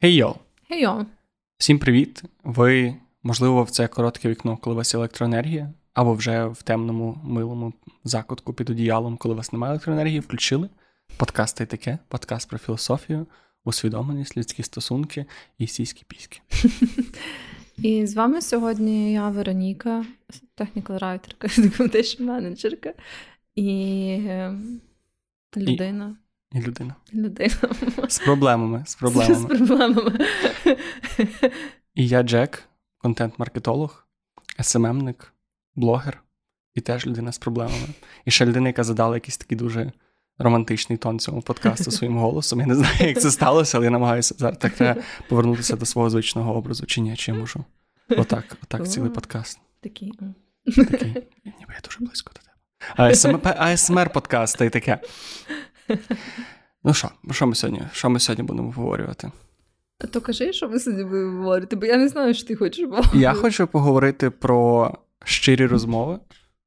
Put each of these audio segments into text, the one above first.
Хей йо! Хей йо! Всім привіт! Ви, можливо, в це коротке вікно, коли у вас є електроенергія, або вже в темному милому закутку під одіялом, коли у вас немає електроенергії, включили подкаст та й таке, подкаст про філософію, усвідомленість, людські стосунки і сільські піськи. І з вами сьогодні я Вероніка, технікал райтерка, документейшн менеджерка і ем, людина. І людина. Людина. З проблемами. З проблемами. З проблемами. І я Джек, контент-маркетолог, СММник, блогер і теж людина з проблемами. І ще людина, яка задала якийсь такий дуже романтичний тон цьому подкасту своїм голосом. Я не знаю, як це сталося, але я намагаюся зараз так повернутися до свого звичного образу. Чи ні, чи я можу. Отак, отак цілий подкаст. Такий. Такий. Ніби я дуже близько до тебе. АСМР подкаст та й таке. Ну що, що ми сьогодні що ми сьогодні будемо обговорювати? То кажи, що ми сьогодні будемо говорити, бо я не знаю, що ти хочеш поговорити. Я хочу поговорити про щирі розмови,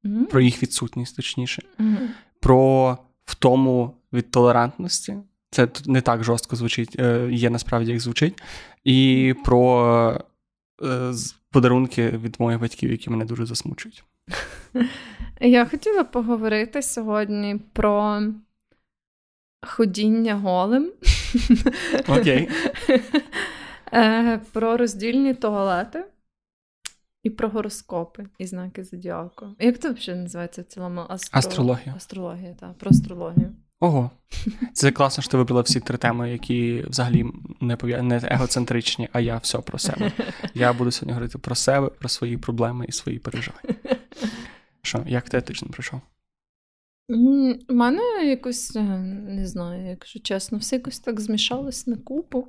mm-hmm. про їх відсутність, точніше, mm-hmm. про втому від толерантності. Це не так жорстко звучить, е, є насправді як звучить, і про е, подарунки від моїх батьків, які мене дуже засмучують. Я хотіла поговорити сьогодні про ходіння голим. Окей. Е, про роздільні туалети і про гороскопи і знаки зодіаку. Як це взагалі називається в цілому? Астро... Астрологія. Астрологія, так, про астрологію. Ого. Це класно, що ти вибрала всі три теми, які взагалі не пов'я... не егоцентричні, а я все про себе. Я буду сьогодні говорити про себе, про свої проблеми і свої переживання. Що, як ти тиждень пройшов? У мене якось, е, не знаю, якщо чесно, все якось так змішалось на купу.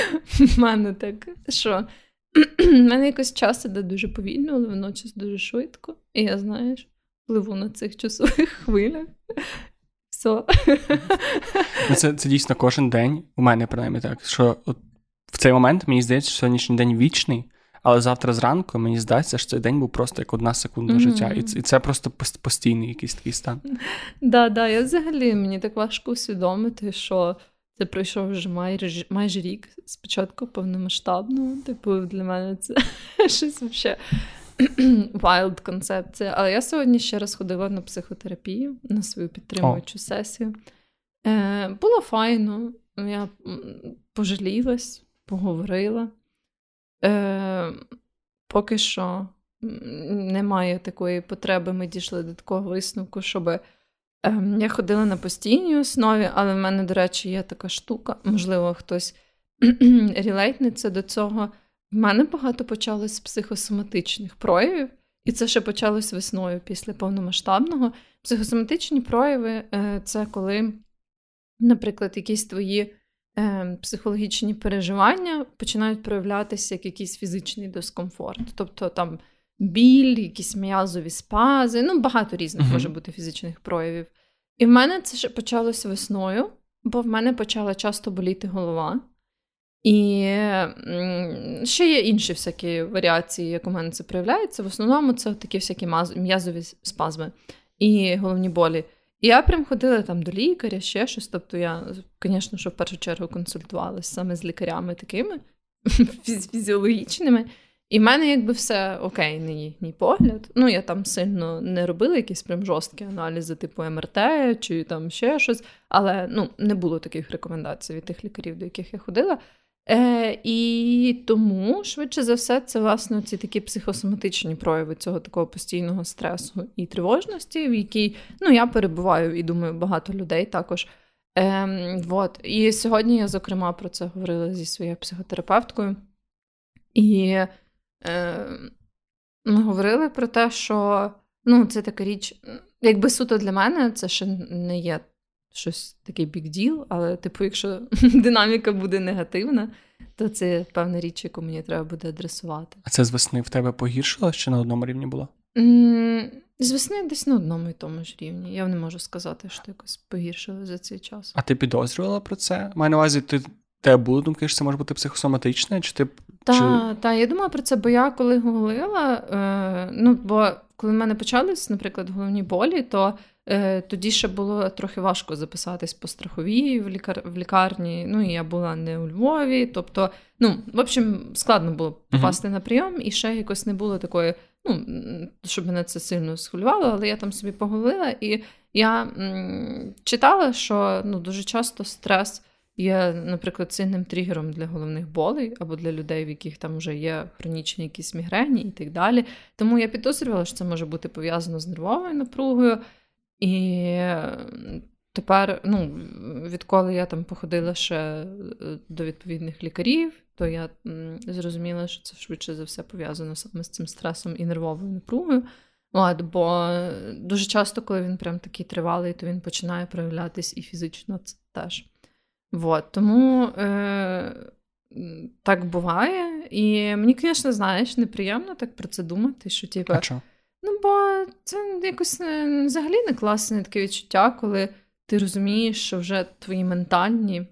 У мене так, що в мене якось час іде дуже повільно, але водночас дуже швидко. І я, знаєш, пливу на цих часових хвилях. Все. Ну, це це дійсно кожен день, у мене принаймні так, що от в цей момент мені здається, що сьогоднішній день вічний, але завтра зранку мені здається, що цей день був просто як одна секунда mm-hmm. життя. І це, і це просто постійний якийсь такий стан. Да, да, я взагалі мені так важко усвідомити, що це пройшов вже майже майже рік спочатку повномасштабно. Типу, для мене це щось взагалі wild концепція. Але я сьогодні ще раз ходила на психотерапію на свою підтримуючу oh. сесію. Е, Було файно, я пожалілась, поговорила. Е, Поки що немає такої потреби, ми дійшли до такого висновку, щоб е, я ходила на постійній основі, але в мене, до речі, є така штука, можливо, хтось релейтнеться до цього. В мене багато почалось з психосоматичних проявів, і це ще почалось весною після повномасштабного. Психосоматичні прояви е, це коли, наприклад, якісь твої психологічні переживання починають проявлятися як якийсь фізичний дискомфорт. Тобто там біль, якісь м'язові спази, ну багато різних uh-huh. може бути фізичних проявів. І в мене це ще почалось весною, бо в мене почала часто боліти голова. І ще є інші всякі варіації, як у мене це проявляється. В основному це такі всякі м'язові спазми і головні болі. Я прям ходила там до лікаря, ще щось. Тобто я, звісно, що в першу чергу консультувалася саме з лікарями такими фізіологічними. І в мене якби все окей, на їхній погляд. Ну, я там сильно не робила якісь прям жорсткі аналізи, типу МРТ чи там ще щось, але ну, не було таких рекомендацій від тих лікарів, до яких я ходила. Е, І тому, швидше за все, це власне ці такі психосоматичні прояви цього такого постійного стресу і тривожності, в якій ну, я перебуваю і думаю, багато людей також. Е, вот. І сьогодні я, зокрема, про це говорила зі своєю психотерапевткою. І е, ми говорили про те, що ну, це така річ, якби суто для мене, це ще не є щось такий бікділ, але, типу, якщо динаміка буде негативна, то це певна річ, яку мені треба буде адресувати. А це з весни в тебе погіршилось чи на одному рівні було? З весни десь на одному і тому ж рівні. Я не можу сказати, що якось погіршило за цей час. А ти підозрювала про це? Маю на увазі, ти тебе були думки, що це може бути психосоматичне? Чи ти так, чи... та, я думала про це, бо я коли гуглила, е, ну бо коли в мене почались, наприклад, головні болі, то тоді ще було трохи важко записатись по страховій в лікар... в лікарні. Ну і я була не у Львові. Тобто, ну, в общем, складно було попасти uh-huh. на прийом, і ще якось не було такої, ну, щоб мене це сильно схвилювало, але я там собі поговорила, і я м- читала, що ну, дуже часто стрес є, наприклад, сильним тригером для головних болей або для людей, в яких там вже є хронічні якісь мігрені і так далі. Тому я підозрювала, що це може бути пов'язано з нервовою напругою. І тепер, ну, відколи я там походила ще е, до відповідних лікарів, то я зрозуміла, що це швидше за все пов'язано саме з цим стресом і нервовою напругою. От, Бо дуже часто, коли він прям такий тривалий, то він починає проявлятись і фізично це теж. Вот, Тому е, так буває. І мені, звісно, знаєш, неприємно так про це думати, що типу? Ну, бо це якось е, взагалі не класне таке відчуття, коли ти розумієш, що вже твої ментальні,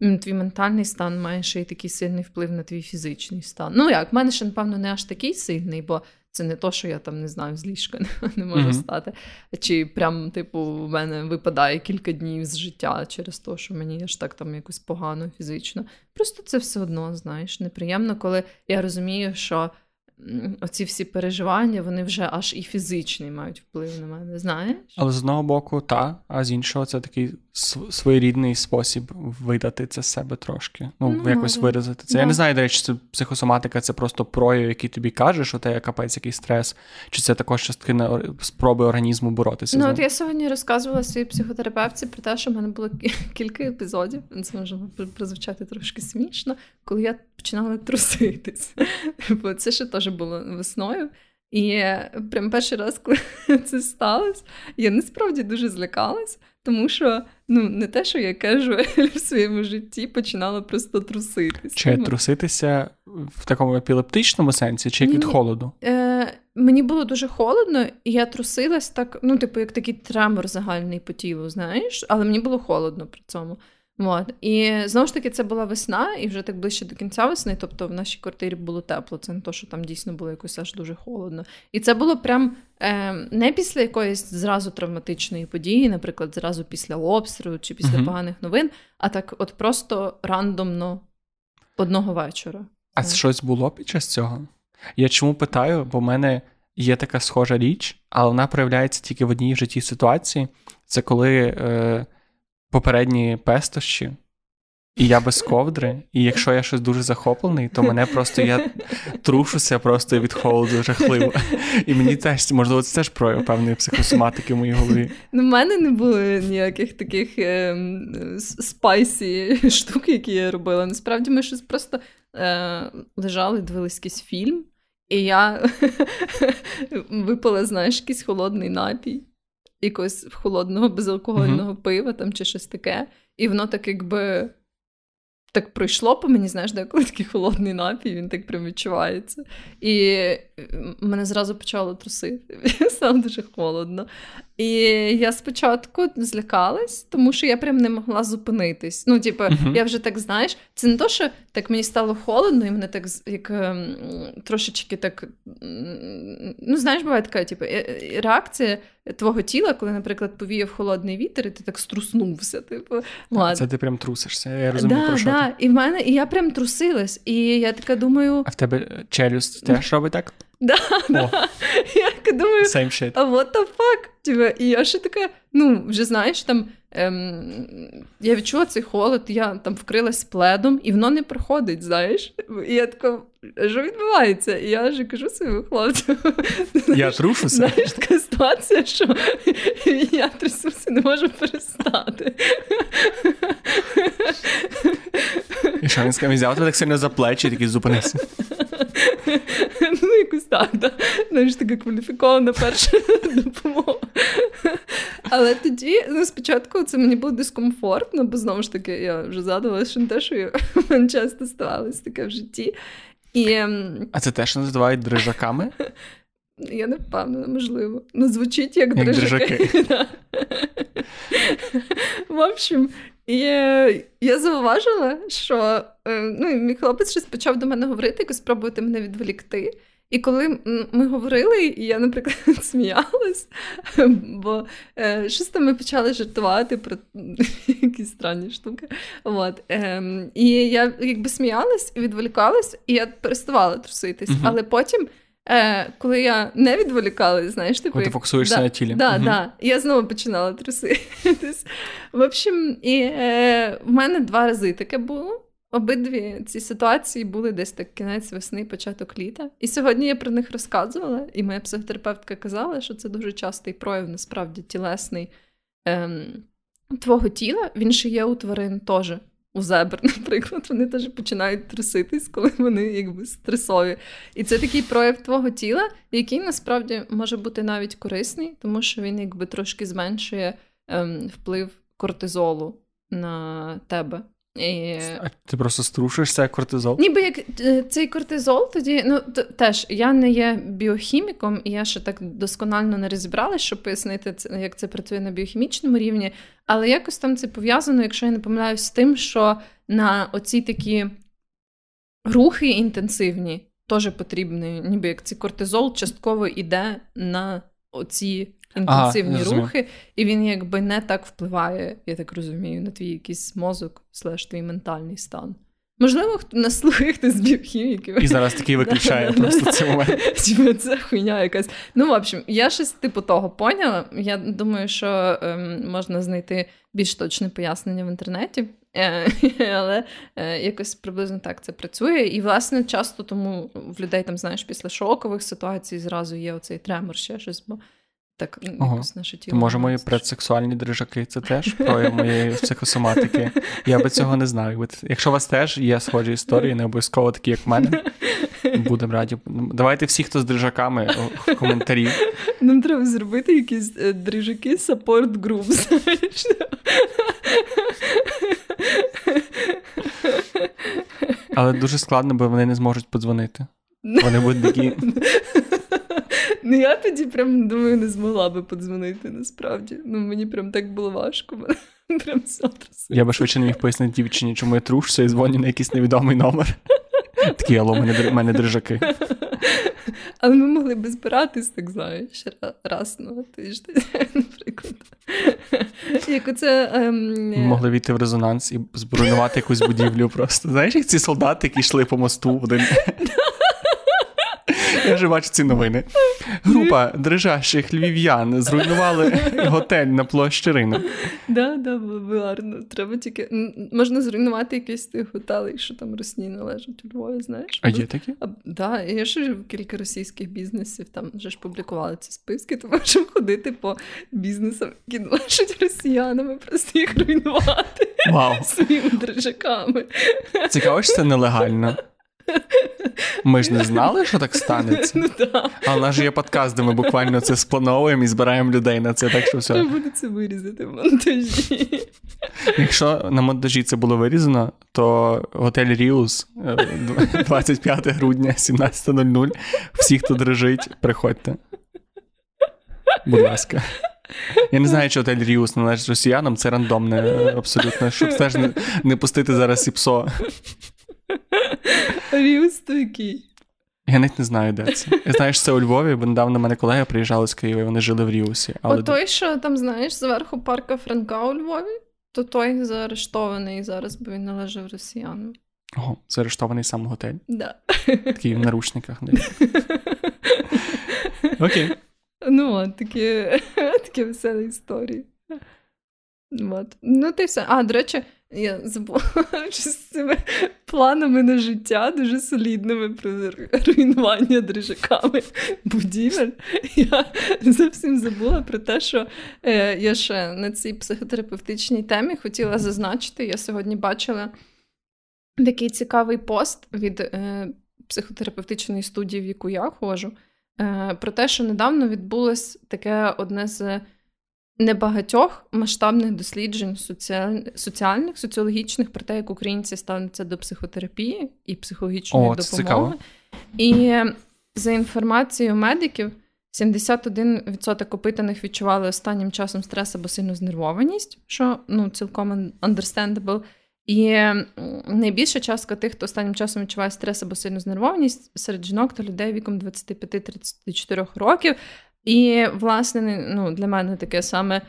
твій ментальний стан має ще й такий сильний вплив на твій фізичний стан. Ну як, в мене ще, напевно, не аж такий сильний, бо це не то, що я там не знаю, з ліжка не, не можу mm-hmm. стати. Чи прям, типу, в мене випадає кілька днів з життя через те, що мені аж так там якось погано фізично. Просто це все одно, знаєш, неприємно, коли я розумію, що оці всі переживання, вони вже аж і фізичний мають вплив на мене, знаєш? Але з одного боку, та, а з іншого, це такий своєрідний спосіб видати це з себе трошки. Ну, ну якось може. виразити це. Да. Я не знаю, до речі, це психосоматика це просто прояв, який тобі каже, що тебе капець який стрес, чи це також частина спроби організму боротися. Ну, от я сьогодні розказувала своїй психотерапевтці про те, що в мене було кілька епізодів. Це може прозвучати трошки смішно, коли я починала труситись. Бо це ще теж було весною. І прям перший раз, коли це сталося, я насправді дуже злякалась, тому що ну, не те, що я кажу в своєму житті, починала просто труситись. Чи труситися в такому епілептичному сенсі, чи як від холоду? Е, Мені було дуже холодно, і я трусилась так, ну, типу, як такий тремор загальний по тілу, знаєш, але мені було холодно при цьому. От. І знову ж таки, це була весна, і вже так ближче до кінця весни, тобто в нашій квартирі було тепло. Це не то, що там дійсно було якось аж дуже холодно. І це було прям е, не після якоїсь зразу травматичної події, наприклад, зразу після обстрілу чи після uh-huh. поганих новин, а так, от просто рандомно одного вечора. А це щось було під час цього? Я чому питаю? Бо в мене є така схожа річ, але вона проявляється тільки в одній в житті ситуації. Це коли. Е, попередні пестощі, і я без ковдри. І якщо я щось дуже захоплений, то мене просто я трушуся просто від холоду жахливо. І мені теж, можливо, це теж прояв певної психосоматики в моїй голові. Ну, в мене не було ніяких таких е, spicy штук, які я робила. Насправді, ми щось просто е, лежали, дивились якийсь фільм, і я випила, знаєш, якийсь холодний напій якогось холодного безалкогольного uh-huh. пива там чи щось таке. І воно так якби так пройшло по мені, знаєш, деколи такий холодний напій, він так прям відчувається. І мене зразу почало трусити. Стало дуже холодно. І я спочатку злякалась, тому що я прям не могла зупинитись. Ну, типу, uh-huh. я вже так знаєш, це не то, що так мені стало холодно, і мене так як ем, трошечки так. Ну, знаєш, буває така, типу, реакція твого тіла, коли, наприклад, повіяв холодний вітер, і ти так струснувся. Типу, так, Це ти прям трусишся. Я розумію, да, про що да. І в мене, і я прям трусилась. І я така думаю. А в тебе челюсть теж робить так? Да, да. Я думаю, Same shit. а what the fuck? Типа, і я ще така, ну, вже знаєш, там ем, я відчула цей холод, я там вкрилась пледом, і воно не проходить, знаєш. І я така, що відбувається? І я вже кажу своєму хлопцю. Я трушуся. Знаєш, така ситуація, що я трясуся, не можу перестати. І що він сказав, взяв тебе так сильно за плечі, такий зупинився. Якось так, да. Знаєш, така кваліфікована перша допомога. Але тоді, ну, спочатку це мені було дискомфортно, бо знову ж таки, я вже задавалася, що не те, що я мене часто ставалось таке в житті. І... Ем, а це те, що називають дрижаками? Я не впевнена, можливо. Ну, звучить як, як дрижаки. В общем, і я зауважила, що е, ну, мій хлопець щось почав до мене говорити, якось спробувати мене відволікти. І коли ми говорили, і я, наприклад, сміялась, бо е, щось там ми почали жартувати про якісь странні штуки. От, е, І я якби сміялась і відволікалась, і я переставала труситись. Uh-huh. Але потім, е, коли я не відволікалась, знаєш, типу, ти фокусуєшся да, на тілі. Да, uh-huh. да, Я знову починала труситись. В общем, і е, в мене два рази таке було. Обидві ці ситуації були десь так кінець весни, початок літа. І сьогодні я про них розказувала, і моя психотерапевтка казала, що це дуже частий прояв, насправді, тілесний ем, твого тіла. Він ще є у тварин теж. У зебр, наприклад, вони теж починають труситись, коли вони якби стресові. І це такий прояв твого тіла, який насправді може бути навіть корисний, тому що він якби трошки зменшує ем, вплив кортизолу на тебе. І... А ти просто струшишся як кортизол? Ніби як е, цей кортизол, тоді ну теж я не є біохіміком, і я ще так досконально не розібралася, щоб пояснити, як це працює на біохімічному рівні. Але якось там це пов'язано, якщо я не помиляюсь, з тим, що на оці такі рухи інтенсивні теж потрібні, ніби як цей кортизол частково йде на оці інтенсивні ага, рухи, і він якби не так впливає, я так розумію, на твій якийсь мозок, слеш твій ментальний стан. Можливо, хто нас слухає хтось з біохіміків. І зараз такий виключає просто цей момент. Це хуйня якась. Ну, в общем, я щось типу того поняла. Я думаю, що ем, можна знайти більш точне пояснення в інтернеті, е, але е, якось приблизно так це працює. І, власне, часто тому в людей там, знаєш, після шокових ситуацій зразу є оцей тремор, ще щось. бо так ага. наше тіло. То може мої предсексуальні дрижаки це теж прояв моєї психосоматики. Я би цього не знав. Якщо у вас теж є схожі історії, не обов'язково такі, як в мене. Будемо раді. Давайте всі, хто з дрижаками в коментарі. Нам треба зробити якісь дрижаки support group, знаєш. Але дуже складно, бо вони не зможуть подзвонити. Вони будуть такі. Ну, я тоді прям думаю, не змогла би подзвонити насправді. Ну, мені прям так було важко. Прям Я би швидше не міг пояснити дівчині, чому я трушся і дзвоню на якийсь невідомий номер. Такі, алло, мене мене дрижаки. Але ми могли би збиратись, так знаєш, раз на тиждень, наприклад. Як оце, ем... Ми могли війти в резонанс і збруйнувати якусь будівлю просто. Знаєш, як ці солдати, які йшли по мосту один. Я вже бачу ці новини. Група дрижащих львів'ян зруйнували готель на площі ринок. Да, да, гарно. Треба тільки можна зруйнувати якийсь тих готелей, що там росні належать у Львові, знаєш? А є такі? Да, є ще кілька російських бізнесів, там вже ж публікували ці списки, то можемо ходити по бізнесам, які належать росіянами, просто їх руйнувати Вау. своїми дрижаками. Цікаво, що це нелегально. Ми ж не знали, що так станеться. Ну, да. А в нас же є подкаст, де ми буквально це сплановуємо і збираємо людей на це. Так що все. Треба буде це вирізати в монтажі. Якщо на монтажі це було вирізано, то готель Ріус 25 грудня, 17.00. Всі, хто дрижить, приходьте. Будь ласка. Я не знаю, чи готель Ріус належить росіянам, це рандомне абсолютно, щоб теж не, не пустити зараз і псо. Ріус то який? Я навіть не знаю, де це. Я знаю, що це у Львові, бо недавно мене колеги приїжджали з Києва, і вони жили в Ріусі. Але... О той, що там, знаєш, зверху парка Франка у Львові, то той заарештований зараз, бо він належав росіянам. Ого, заарештований сам готель. Да. Такий в наручниках. Окей. Ну, от, такі, такі веселі історії. От. Ну, ти все. А, до речі, я забула що з цими планами на життя дуже солідними про руйнування дрижаками будівель. Я зовсім забула про те, що е, я ще на цій психотерапевтичній темі хотіла зазначити. Я сьогодні бачила такий цікавий пост від е, психотерапевтичної студії, в яку я ходжу, е, про те, що недавно відбулось таке одне з небагатьох масштабних досліджень соціальних, соціологічних про те, як українці ставляться до психотерапії і психологічної О, допомоги. Цікаво. І за інформацією медиків, 71% опитаних відчували останнім часом стрес або сильну знервованість, що ну, цілком understandable. І найбільша частка тих, хто останнім часом відчуває стрес або сильну знервованість серед жінок та людей віком 25-34 років. І, власне, ну, для мене таке саме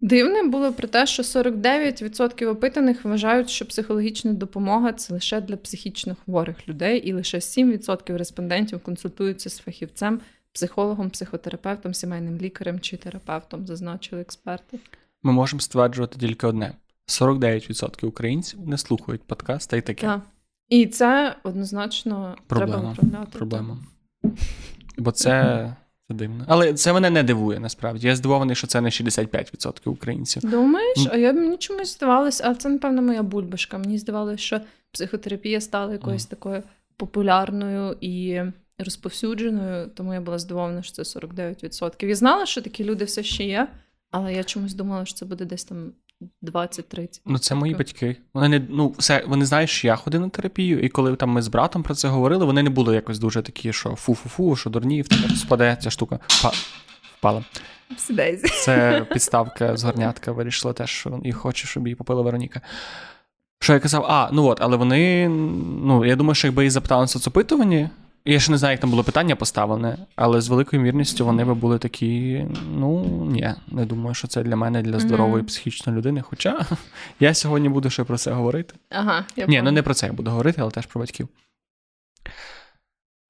дивне було про те, що 49% опитаних вважають, що психологічна допомога це лише для психічно хворих людей, і лише 7% респондентів консультуються з фахівцем, психологом, психотерапевтом, сімейним лікарем чи терапевтом, зазначили експерти. Ми можемо стверджувати тільки одне: 49% українців не слухають подкаст та й таке. Так. І це однозначно Проблема. треба виправляти. Проблема. Бо це. Це дивно. Але це мене не дивує насправді. Я здивований, що це не 65% українців. Думаєш? А я мені чомусь здавалося, а це, напевно, моя бульбашка. Мені здавалося, що психотерапія стала якоюсь mm. такою популярною і розповсюдженою, тому я була здивована, що це 49%. Я знала, що такі люди все ще є, але я чомусь думала, що це буде десь там 20-30. Ну, це мої батьки. Вони не ну, все, вони знають, що я ходив на терапію, і коли там ми з братом про це говорили, вони не були якось дуже такі, що фу-фу-фу, що дурні, в тебе спаде ця штука. Па... Впала. Це підставка з горнятка вирішила теж, що і хоче, щоб її попила Вероніка. Що я казав, а, ну от, але вони. Ну, я думаю, що якби її запитали на соцопитуванні, я ще не знаю, як там було питання поставлене, але з великою вірністю вони би були такі. Ну, ні, не думаю, що це для мене, для здорової mm-hmm. психічної людини. Хоча я сьогодні буду ще про це говорити. Ага, я Ні, ну не про це я буду говорити, але теж про батьків.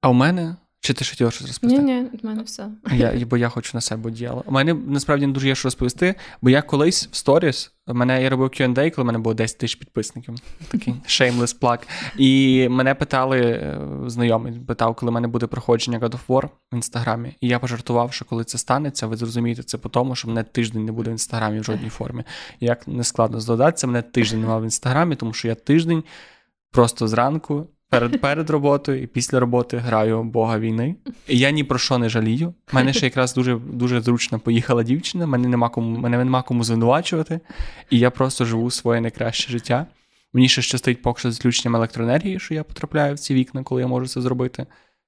А у мене чи ти хотіла щось розповісти? Ні, ні, від мене все. Я, Бо я хочу на себе діяла. У мене насправді не дуже є що розповісти, бо я колись в сторіс, мене я робив Q&A, коли в мене було 10 тисяч підписників. Такий shameless plug. І мене питали, е, знайомий питав, коли в мене буде проходження God of War в інстаграмі. І я пожартував, що коли це станеться, ви зрозумієте це по тому, що мене тиждень не буде в інстаграмі в жодній формі. Як не складно здогадатися, мене тиждень немає в інстаграмі, тому що я тиждень просто зранку перед перед роботою і після роботи граю Бога війни. І я ні про що не жалію. У мене ще якраз дуже дуже зручно поїхала дівчина, мене нема кому мене нема кому звинувачувати, і я просто живу своє найкраще життя. Мені ще щастить поки що з включенням електроенергії, що я потрапляю в ці вікна, коли я можу це зробити.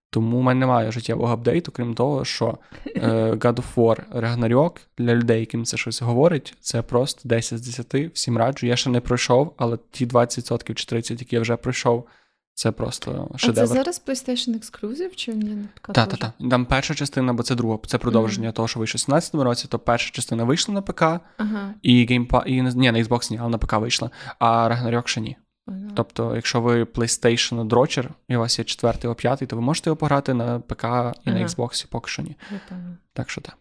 Тому в мене немає життєвого апдейту, крім того, що е, God of War Ragnarok для людей, яким це щось говорить, це просто 10 з 10, всім раджу. Я ще не пройшов, але ті 20% чи 30%, які я вже пройшов, це просто шедевр. А це зараз PlayStation Exclusive, чи є на ПК? Так, так, так. Там перша частина, бо це друга, це продовження mm-hmm. того, що вийшло в 17 році, то перша частина вийшла на ПК, ага. і геймпа, і ні, на Xbox ні, але на ПК вийшла, а Ragnarok ще ні. Ага. Тобто, якщо ви PlayStation дрочер, і у вас є четвертий або п'ятий, то ви можете його пограти на ПК і ага. на Xbox, поки що ні. Так що так.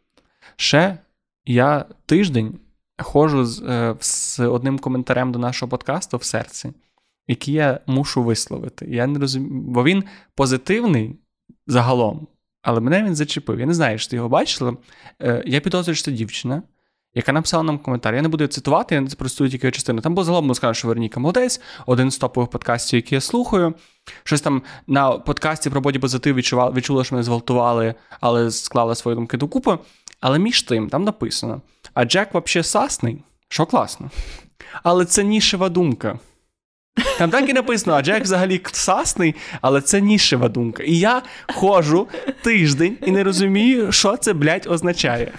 Ще я тиждень ходжу з, е, з одним коментарем до нашого подкасту в серці які я мушу висловити. Я не розумію, бо він позитивний загалом, але мене він зачепив. Я не знаю, що ти його бачила. Е, я підозрюю, що це дівчина, яка написала нам коментар. Я не буду цитувати, я не простую тільки частину. Там було загалом сказано, що Верніка молодець, один з топових подкастів, які я слухаю. Щось там на подкасті про боді позитив відчувала, відчула, що мене зґвалтували, але склала свої думки докупи. Але між тим, там написано: а Джек взагалі сасний, що класно. Але це нішева думка. Там так і написано, а Джек взагалі сасний, але це нішева думка. І я ходжу тиждень і не розумію, що це, блядь, означає.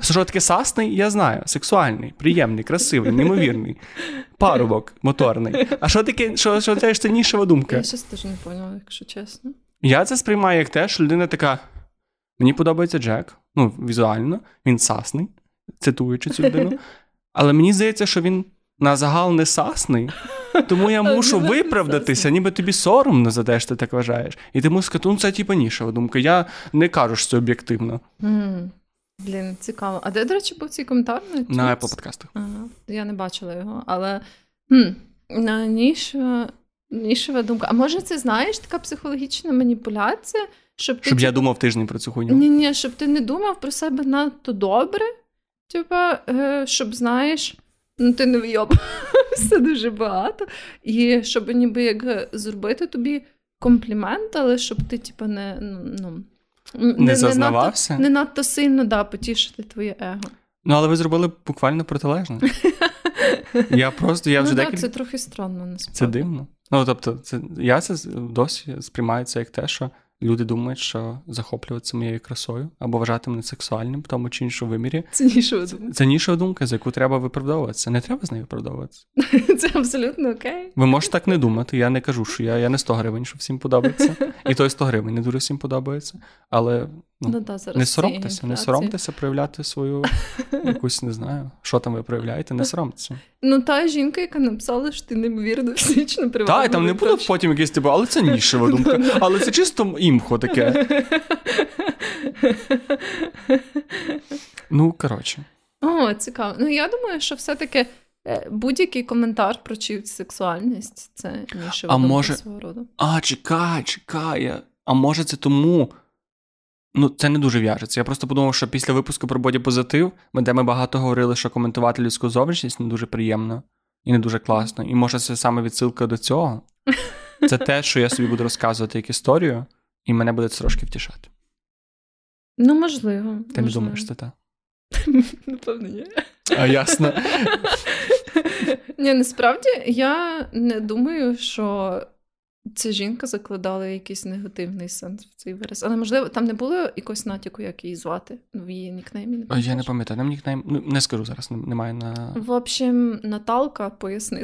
Що таке сасний, я знаю. Сексуальний, приємний, красивий, неймовірний. Парубок моторний. А що таке, що, що це, це нішева думка? Я щось теж не поняла, якщо чесно. Я це сприймаю як те, що людина така. Мені подобається Джек, ну, візуально, він сасний, цитуючи цю людину. Але мені здається, що він на загал не сасний, тому я мушу виправдатися, ніби тобі соромно за те, що ти так вважаєш. І ти мусиш сказати, ну це типа нішева думка. Я не кажу, що це об'єктивно. Mm. Блін, цікаво. А де, до речі, був цей коментар? На Apple подкастах. Ага, Я не бачила його, але хм, нішева, нішева думка. А може, це знаєш така психологічна маніпуляція? Щоб ти, щоб я думав тиждень про цю хуйню? Ні, ні, щоб ти не думав про себе надто добре. Типа, е, щоб знаєш, ну ти не все дуже багато. І щоб ніби як зробити тобі комплімент, але щоб ти, типу, не ну, не, не зазнавався? Не надто, не надто сильно да, потішити твоє его. Ну, але ви зробили буквально протилежне. Я просто я вже ну, декілька... Це трохи странно, насправді. Це дивно. Ну, тобто, це я це досі сприймаю це як те, що люди думають, що захоплюватися моєю красою або вважати мене сексуальним в тому чи іншому вимірі. Це нішова думка. Це нішова думка, за яку треба виправдовуватися. Не треба з нею виправдовуватися. Це абсолютно окей. Ви можете так не думати. Я не кажу, що я я не 100 гривень, що всім подобається. І той 100 гривень не дуже всім подобається. Але ну, Ну, да, зараз не соромтеся, не соромтеся проявляти свою якусь, не знаю, що там ви проявляєте, не соромтеся. Ну, та жінка, яка написала, що ти неймовірно фізично привабливий. Та, і там не коротше. потім якесь типу, але це нішева думка. Але це чисто імхо таке. Ну, коротше. О, цікаво. Ну, я думаю, що все-таки е, будь-який коментар про чиюсь сексуальність це нішева думка може- свого роду. А, чекай, чекай. А може це тому. Ну, це не дуже в'яжеться. Я просто подумав, що після випуску про бодіпозитив, ми- де ми багато говорили, що коментувати людську зовнішність не дуже приємно і не дуже класно. І може це саме відсилка до цього. Це те, що я собі буду розказувати як історію, і мене буде це трошки втішати. Ну, можливо. Ти не думаєш це так? Напевно, ні. А ясно. Ні, насправді я не думаю, що ця жінка закладала якийсь негативний сенс в цей вираз. Але можливо, там не було якогось натяку, як її звати в її нікнеймі. Не Я не пам'ятаю, нам нікнейм. Ну, не скажу зараз, немає на В общем, Наталка, поясни,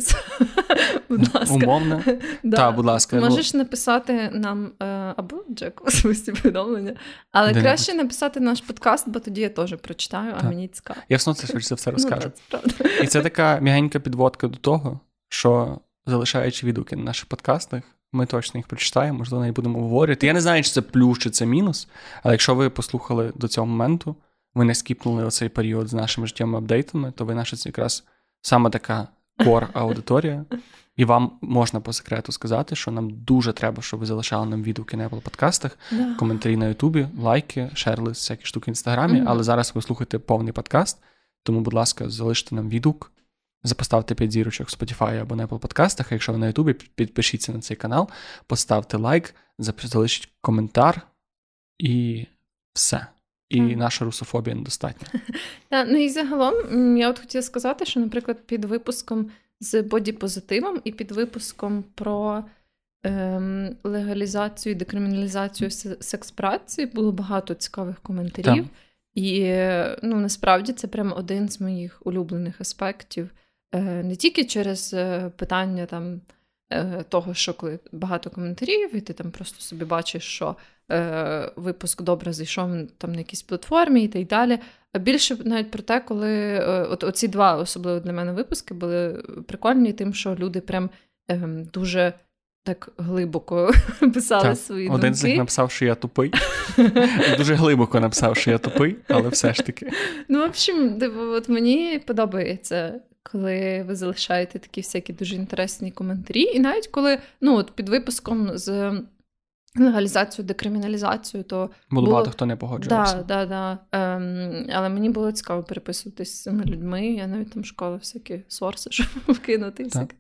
будь ласка. умовно. Да. Та, будь ласка, ну- Можеш написати нам е, або Джеку особисті повідомлення, але Де-небудь. краще написати наш подкаст, бо тоді я теж прочитаю, а Так. мені цікаво. Я все це все розкажу. Ну, так, це. І це така м'ягенька підводка до того, що залишаючи відгуки на наших подкастах, ми точно їх прочитаємо, можливо, навіть будемо говорити. Я не знаю, чи це плюс, чи це мінус, але якщо ви послухали до цього моменту, ви не скіпнули оцей період з нашими життєвими апдейтами, то ви наша це якраз саме така кор аудиторія. І вам можна по секрету сказати, що нам дуже треба, щоб ви залишали нам відгуки на Apple подкастах, Да. коментарі на Ютубі, лайки, шерли, всякі штуки в інстаграмі. Мгм. Але зараз ви слухаєте повний подкаст. Тому, будь ласка, залиште нам відгук, запоставте 5 зірочок в Spotify або на Apple подкастах. Якщо ви на Ютубі, підпишіться на цей канал, поставте лайк, залишіть коментар і все. І Так. наша русофобія недостатня. Та, ну і загалом я от хотіла сказати, що, наприклад, під випуском з бодіпозитивом і під випуском про ем, легалізацію і декриміналізацію секс-праці було багато цікавих коментарів. Так. І ну, насправді це прям один з моїх улюблених аспектів. Е, не тільки через е, питання там. е, Того, що коли багато коментарів, і ти там просто собі бачиш, що е, випуск добре зайшов там на якійсь платформі і так далі. А більше навіть про те, коли е, от оці два особливо для мене випуски були прикольні, тим, що люди прям ем, дуже так глибоко писали Так, свої Один з них написав, що я тупий. Дуже глибоко написав, що я тупий, але все ж таки. Ну, в общем, типу, от мені подобається, коли ви залишаєте такі всякі дуже інтересні коментарі. І навіть коли ну, от під випуском з легалізацією, декриміналізацією, то Було Було- багато хто не погоджувався. Да, да, да. Ем, але мені було цікаво переписуватись з цими людьми. Я навіть там школи всякі сорси, щоб вкинути. Так.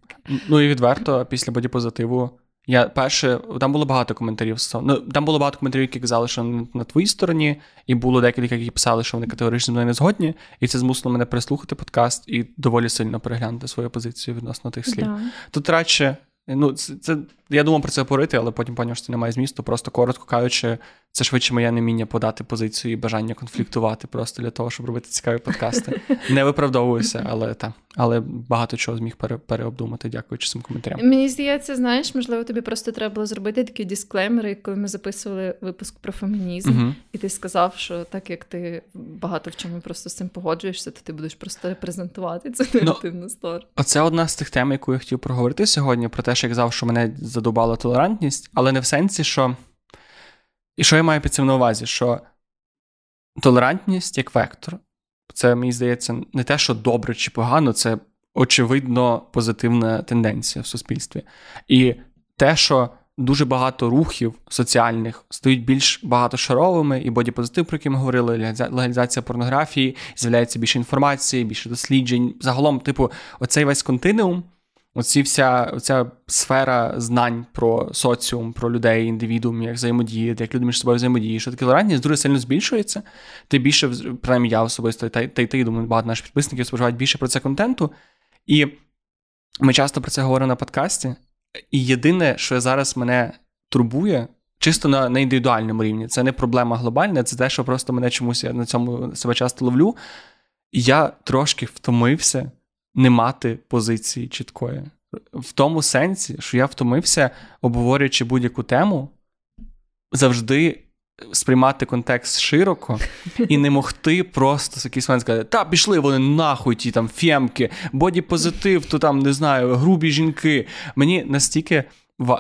Ну і відверто, після бодіпозитиву. Я перше, там було багато коментарів. Ну, там було багато коментарів, які казали, що вони на твоїй стороні, і було декілька, які писали, що вони категорично з мною не згодні. І це змусило мене прислухати подкаст і доволі сильно переглянути свою позицію відносно тих слів. Да. Тут радше, ну, це, це я думав про це говорити, але потім поняв, що це немає змісту. Просто коротко кажучи, це швидше моє неміння подати позицію і бажання конфліктувати просто для того, щоб робити цікаві подкасти. Не виправдовуюся, але та, але багато чого зміг пере, переобдумати, дякуючи цим коментарям. Мені здається, знаєш, можливо, тобі просто треба було зробити такі дисклеймери, коли ми записували випуск про фемінізм, Угу. і ти сказав, що так як ти багато в чому просто з цим погоджуєшся, то ти будеш просто репрезентувати цю Ну, негативну сторону. Оце одна з тих тем, яку я хотів проговорити сьогодні, про те, що я казав, що мене задобала толерантність, але не в сенсі, що. І що я маю під цим на увазі? Що толерантність як вектор, це, мені здається, не те, що добре чи погано, це очевидно позитивна тенденція в суспільстві. І те, що дуже багато рухів соціальних стають більш багатошаровими, і бодіпозитив, про який ми говорили, легаліза- легалізація порнографії, з'являється більше інформації, більше досліджень. Загалом, типу, оцей весь континуум, оці вся оця сфера знань про соціум, про людей, індивідуум, як взаємодіяти, як люди між собою взаємодіють, що таке толерантність дуже сильно збільшується. Ти більше, принаймні я особисто, та, й- ти, думаю, багато наших підписників споживають більше про це контенту. І ми часто про це говоримо на подкасті. І єдине, що зараз мене турбує, чисто на на індивідуальному рівні. Це не проблема глобальна, це те, що просто мене чомусь я на цьому себе часто ловлю. Я трошки втомився не мати позиції чіткої. В тому сенсі, що я втомився, обговорюючи будь-яку тему, завжди сприймати контекст широко і не могти просто з якийсь момент сказати, та пішли вони нахуй, ті там фємки, боді-позитив, то там не знаю, грубі жінки. Мені настільки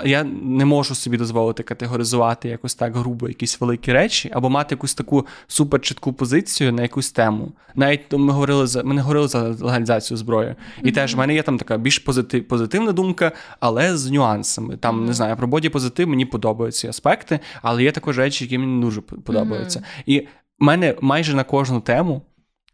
я не можу собі дозволити категоризувати якось так грубо якісь великі речі, або мати якусь таку суперчітку позицію на якусь тему. Навіть ми говорили за ми не говорили за легалізацію зброї. І mm-hmm. теж в мене є там така більш позитив, позитивна думка, але з нюансами. Там не знаю, про боді позитив мені подобаються аспекти, але є також речі, які мені дуже подобаються. Mm-hmm. І в мене майже на кожну тему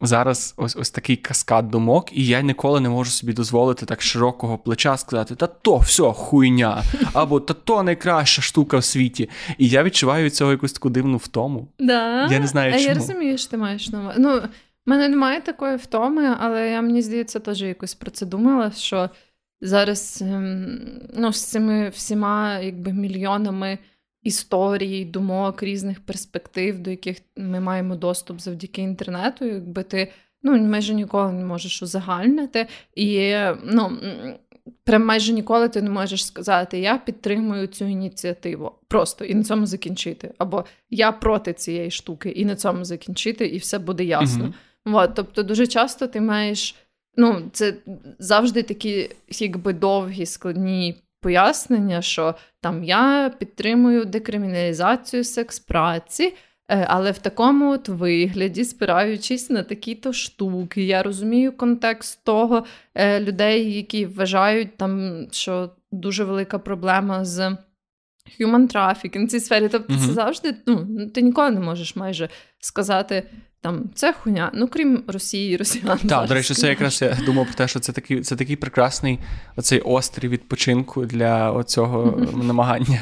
зараз ось ось такий каскад думок, і я ніколи не можу собі дозволити так широкого плеча сказати: та то все хуйня, або та то найкраща штука в світі. І я відчуваю від цього якусь таку дивну втому. Да. Я не знаю, чому. А я розумію, що ти маєш на. Ну, в мене немає такої втоми, але я мені здається, теж якось про це думала, що зараз ем, ну, з цими всіма якби мільйонами історій, думок, різних перспектив, до яких ми маємо доступ завдяки інтернету, якби ти ну, майже ніколи не можеш узагальнити. І ну, прям майже ніколи ти не можеш сказати, я підтримую цю ініціативу. Просто і на цьому закінчити. Або я проти цієї штуки, і на цьому закінчити, і все буде ясно. mm От, Тобто, дуже часто ти маєш. Ну, це завжди такі, якби довгі складні пояснення, що там я підтримую декриміналізацію секс-праці, е, але в такому от вигляді, спираючись на такі-то штуки, я розумію контекст того е, людей, які вважають, там, що дуже велика проблема з. Human trafficking в цій сфері. Тобто, mm-hmm. це завжди ну, ти ніколи не можеш майже сказати, там це хуйня, ну крім Росії, Росіян. Так, до речі, це якраз я думав про те, що це такий це такий прекрасний оцей острів відпочинку для оцього намагання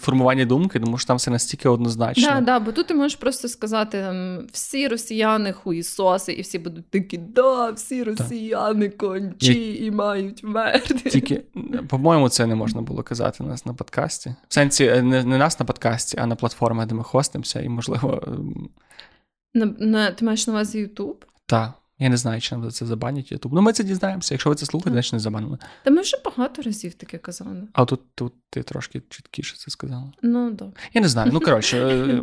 формування думки, тому що там все настільки однозначно. Так, да, бо тут ти можеш просто сказати там, всі росіяни хуїсоси, і всі будуть такі, да, всі росіяни кончі і мають вмерти. Тільки, по-моєму, це не можна було казати нас на подкасті. В сенсі не, не нас на подкасті, а на платформах, де ми хостимося, і можливо. На, на, Ти маєш на увазі Ютуб? Так. Я не знаю, чи нам це забанять Ютуб. Ну, ми це дізнаємося. Якщо ви це слухаєте, значить не забанили. Та ми вже багато разів таке казали. А тут тут ти трошки чіткіше це сказала. Ну, добре. Я не знаю. Ну, коротше, е,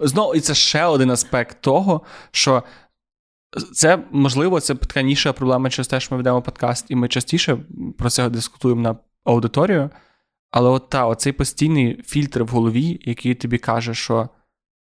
знову і це ще один аспект того, що. Це можливо, це така ніша проблема через те, що ми ведемо подкаст, і ми частіше про це дискутуємо на аудиторію. Але от та, оцей постійний фільтр в голові, який тобі каже, що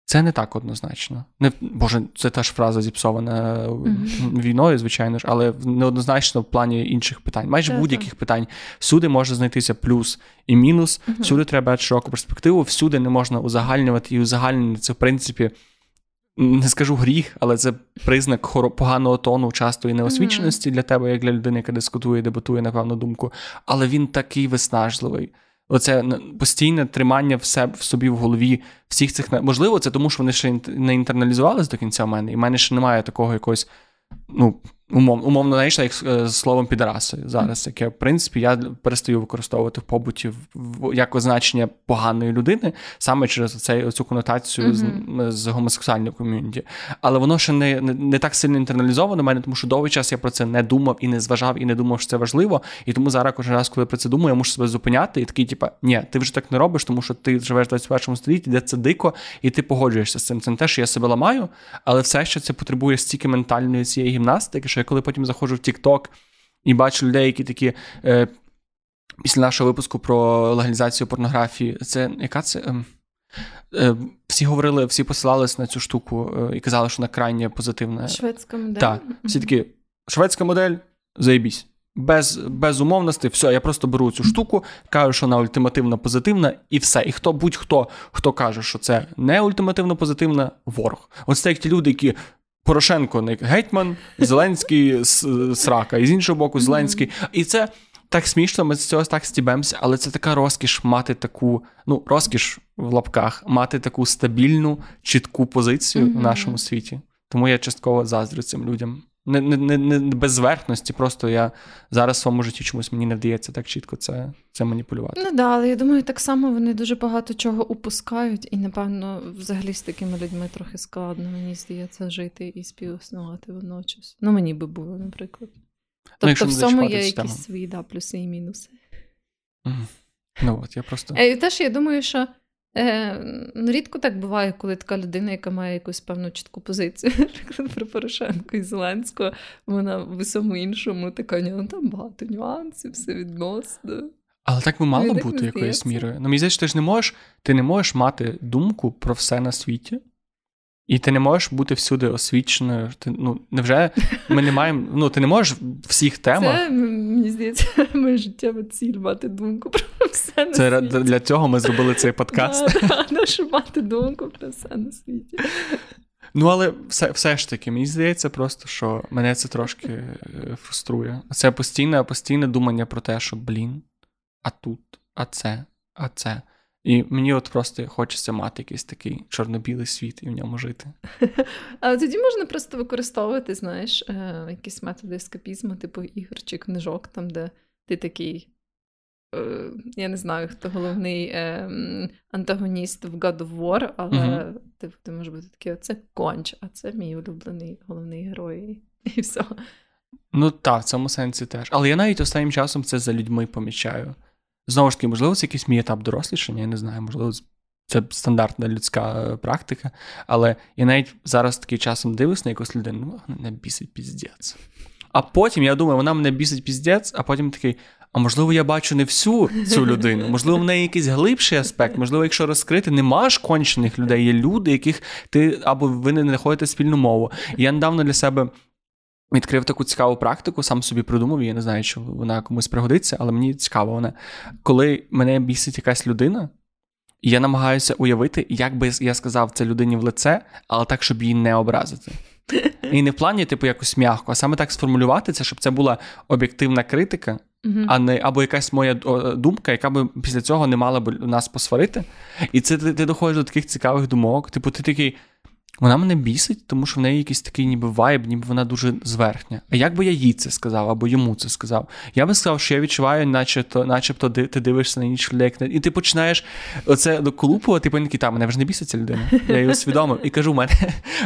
це не так однозначно. Не, Боже, це теж фраза зіпсована mm-hmm. війною, звичайно ж, але неоднозначно в плані інших питань. Майже yeah, будь-яких yeah. питань. Всюди може знайтися плюс і мінус, mm-hmm. всюди треба широку перспективу, всюди не можна узагальнювати, і узагальнення це, в принципі, не скажу гріх, але це признак хоро поганого тону, часто і неосвіченості mm-hmm. для тебе, як для людини, яка дискутує, дебатує на певну думку. Але він такий виснажливий. Оце постійне тримання в себе в собі в голові всіх цих можливо, це тому, що вони ще не інтерналізувалися до кінця в мене, і в мене ще немає такого якогось ну, умов, умовно знайшла як е, з словом підраси зараз, яке, в принципі, я перестаю використовувати в побуті в, як означення поганої людини саме через цей, цю конотацію mm-hmm. з, з гомосексуальною ком'юніті. Але воно ще не, не не, так сильно інтерналізовано в мене, тому що довгий час я про це не думав і не зважав, і не думав, що це важливо. І тому зараз кожен раз, коли я про це думаю, я мушу себе зупиняти і такий, типа, ні, ти вже так не робиш, тому що ти живеш в 21 столітті, де це дико, і ти погоджуєшся з цим. Це не те, що я себе ламаю, але все, що це потребує стільки ментальної цієї гімнастики, що я коли потім заходжу в TikTok і бачу людей, які такі. Е, Після нашого випуску про легалізацію порнографії, це яка це? Е, е, всі говорили, всі посилались на цю штуку е, і казали, що вона крайня позитивна. Шведська модель. Так, всі такі, шведська модель, заєбісь. Без без умовності, все, я просто беру цю штуку, кажу, що вона ультимативно позитивна, і все. І хто будь-хто хто каже, що це не ультимативно позитивна, ворог. Ось це як ті люди, які Порошенко не гетьман, Зеленський срака, і з іншого боку, Зеленський. І це так смішно, ми з цього так стібемося, але це така розкіш мати таку, ну, розкіш в лапках, мати таку стабільну, чітку позицію в нашому світі. Тому я частково заздрю цим людям. Не не, не, не без зверхності, просто я зараз в своєму житті чомусь мені не вдається так чітко це це маніпулювати. Ну да, але я думаю, так само вони дуже багато чого упускають, і, напевно, взагалі з такими людьми трохи складно, мені здається, жити і співіснувати водночас. Ну, мені би було, наприклад. Ну, тобто, ну, в цьому є якісь свої да, плюси і мінуси. Mm. Ну от, я просто... І теж я думаю, що Е, ну, Рідко так буває, коли така людина, яка має якусь певну чітку позицію, наприклад, про Порошенко і Зеленського, вона в усьому іншому така ну, там багато нюансів, все відносно. Але так би мало бути якоюсь мірою. Ну, мені здається, ти ж не можеш, ти не можеш мати думку про все на світі. І ти не можеш бути всюди освіченою. Ти, ну, невже ми не маємо. Ну, ти не можеш всіх темах. Це, мені здається, моя життєва ціль мати думку про все на Це світі. Для цього ми зробили цей подкаст. Да, да, щоб мати думку про все на світі. Ну, але все все ж таки, мені здається, просто що мене це трошки е, фруструє. Це постійне, постійне думання про те, що блін, а тут, а це, а це. І мені от просто хочеться мати якийсь такий чорно-білий світ і в ньому жити. Але тоді можна просто використовувати, знаєш, е, якісь методи ескапізму, типу ігор чи книжок, там, де ти такий. Е, я не знаю, хто головний е, антагоніст в God of War, але uh типу, ти можеш бути такий, оце конч, а це мій улюблений головний герой. І все. Ну так, в цьому сенсі теж. Але я навіть останнім часом це за людьми помічаю. Знову ж таки, можливо, це якийсь мій етап дорослішання, я не знаю, можливо, це стандартна людська е, практика. Але я навіть зараз такий часом дивлюсь на якусь людину, ну, вона бісить піздець. А потім я думаю, вона мене бісить піздець, а потім такий. А можливо, я бачу не всю цю людину, можливо, в неї якийсь глибший аспект, можливо, якщо розкрити, нема ж кончених людей, є люди, яких ти або ви не знаходите спільну мову. Я недавно для себе Відкрив таку цікаву практику, сам собі придумав, я не знаю, чи вона комусь пригодиться, але мені цікаво вона. Коли мене бісить якась людина, я намагаюся уявити, як би я сказав це людині в лице, але так, щоб її не образити. І не в плані, типу, якось м'яко, а саме так сформулювати це, щоб це була об'єктивна критика, uh а не або якась моя думка, яка би після цього не мала б нас посварити. І це ти, ти доходиш до таких цікавих думок. Типу, ти такий. Вона мене бісить, тому що в неї якийсь такий ніби вайб, ніби вона дуже зверхня. А як би я їй це сказав, або йому це сказав? Я би сказав, що я відчуваю, начебто, начебто ти дивишся на інших людей, і ти починаєш оце доколупувати, і такий, та мене вже не біситься людина. Я її усвідомив. І кажу, в мене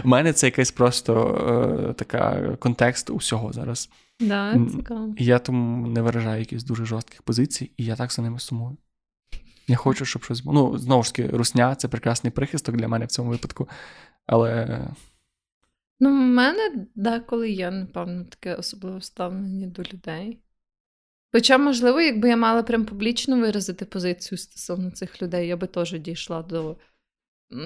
в мене це якийсь просто е, така контекст усього зараз. Да, цікаво. Я тому не виражаю якихось дуже жорстких позицій, і я так за ними сумую. Я хочу, щоб щось було. Ну, знову ж таки, русня це прекрасний прихисток для мене в цьому випадку. Але. Ну, в мене деколи є, напевно, таке особливе ставлення до людей. Хоча, можливо, якби я мала прям публічно виразити позицію стосовно цих людей, я би теж дійшла до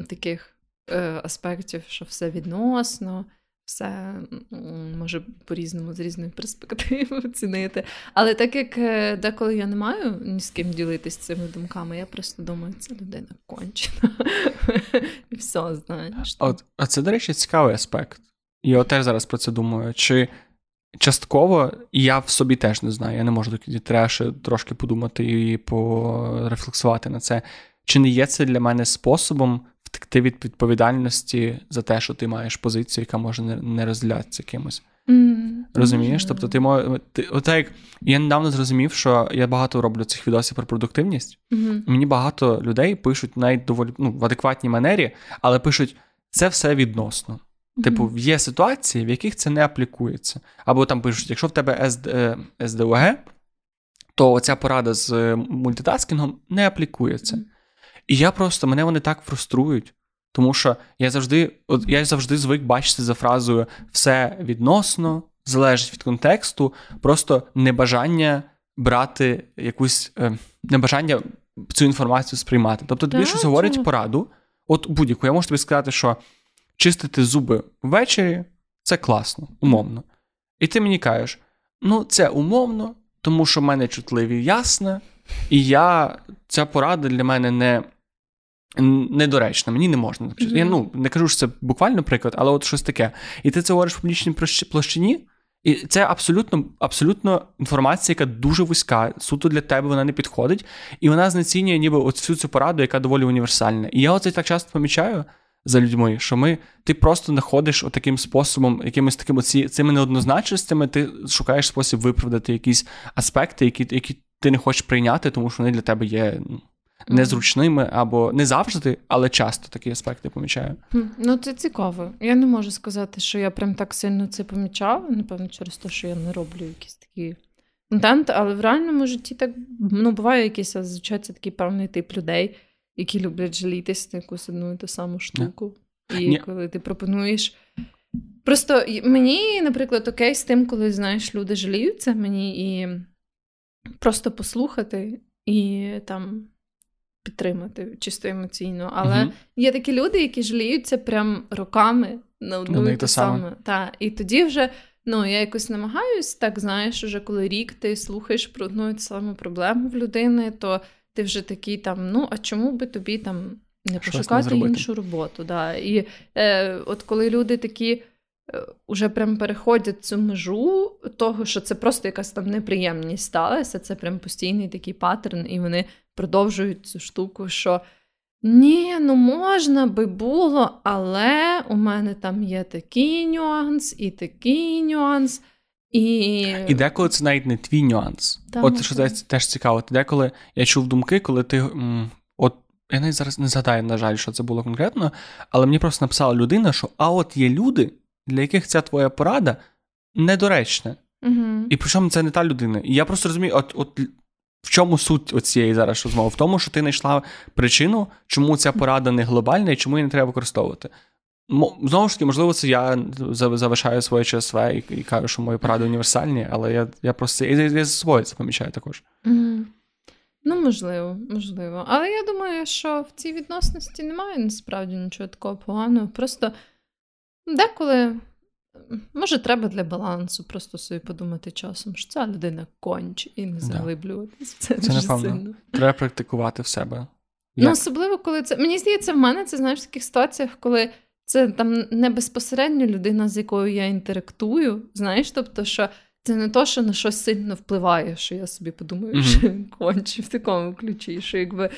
таких е, аспектів, що все відносно, все може по-різному з різної перспективи оцінити. Але так як е, деколи я не маю ні з ким ділитись цими думками, я просто думаю, це людина кончена. І все, знаєш. От, А це, до речі, цікавий аспект. Я теж зараз про це думаю. Чи частково, я в собі теж не знаю, я не можу треба ще трошки подумати і порефлексувати на це. Чи не є це для мене способом втекти від відповідальності за те, що ти маєш позицію, яка може не, розділятися кимось. Mm, Розумієш? Тобто, ти мож... ти, ота як я недавно зрозумів, що я багато роблю цих відосів про продуктивність. Mm-hmm. Мені багато людей пишуть навіть доволі ну, в адекватній манері, але пишуть це все відносно. Mm-hmm. Типу, є ситуації, в яких це не аплікується. Або там пишуть, якщо в тебе СДОГ, е, то оця порада з е, мультитаскінгом не аплікується. І я просто мене вони так фруструють, тому що я завжди от я завжди звик бачити за фразою все відносно, залежить від контексту, просто небажання брати якусь е, небажання цю інформацію сприймати. Тобто тобі щось говорить пораду, от будь-яку. Я можу тобі сказати, що чистити зуби ввечері це класно, умовно. І ти мені кажеш, ну це умовно, тому що в мене чутливі ясна, і я ця порада для мене не недоречна, мені не можна. Mm-hmm. Я ну, не кажу, що це буквально приклад, але от щось таке. І ти це говориш в публічній площині, і це абсолютно абсолютно інформація, яка дуже вузька, суто для тебе вона не підходить, і вона знецінює ніби от всю цю пораду, яка доволі універсальна. І я оце так часто помічаю за людьми, що ми ти просто знаходиш таким способом, якимось таким оці, цими неоднозначностями, ти шукаєш спосіб виправдати якісь аспекти, які які ти не хочеш прийняти, тому що вони для тебе є ну, незручними або не завжди, але часто такі аспекти помічаю. Ну, це цікаво. Я не можу сказати, що я прям так сильно це помічала. Напевно, через те, що я не роблю якісь такі контент, але в реальному житті так ну, буває якийсь зазвичай це такий певний тип людей, які люблять жалітися на якусь одну і ту саму штуку. Yeah. І yeah. коли ти пропонуєш. Просто мені, наприклад, окей з тим, коли знаєш, люди жаліються мені і просто послухати і там підтримати чисто емоційно. Але uh є такі люди, які жаліються прям роками на одну і те саме. Та, І тоді вже ну, я якось намагаюсь, так знаєш, уже коли рік ти слухаєш про одну і ту саму проблему в людини, то ти вже такий там, ну, а чому би тобі там не пошукати не іншу роботу? Да. І е, от коли люди такі. Е, уже прям переходять цю межу того, що це просто якась там неприємність сталася, це прям постійний такий паттерн, і вони продовжують цю штуку, що ні, ну можна би було, але у мене там є такий нюанс і такий нюанс. І І деколи це навіть не твій нюанс. Там, от що це теж цікаво. Деколи я чув думки, коли ти. М, от я навіть зараз не згадаю, на жаль, що це було конкретно, але мені просто написала людина, що а от є люди, для яких ця твоя порада недоречна. Угу. І причому це не та людина. І я просто розумію, от от в чому суть оцієї зараз розмови? В тому, що ти знайшла причину, чому ця порада не глобальна і чому її не треба використовувати. Знову ж таки, можливо, це я завишаю своє ЧСВ і, і кажу, що мої поради універсальні, але я я просто я, я за собою це помічаю також. Mm. Ну, можливо, можливо. Але я думаю, що в цій відносності немає насправді нічого такого поганого. Просто деколи Може, треба для балансу просто собі подумати часом, що ця людина конч і не заглиблюватись. Це, це дуже напевно. сильно. Треба практикувати в себе. Ну, Як? Ну, особливо, коли це. Мені здається, в мене це знаєш в таких ситуаціях, коли це там не безпосередньо людина, з якою я інтерактую. Знаєш, тобто, що це не то, що на щось сильно впливає, що я собі подумаю, mm-hmm. що конче в такому ключі, що якби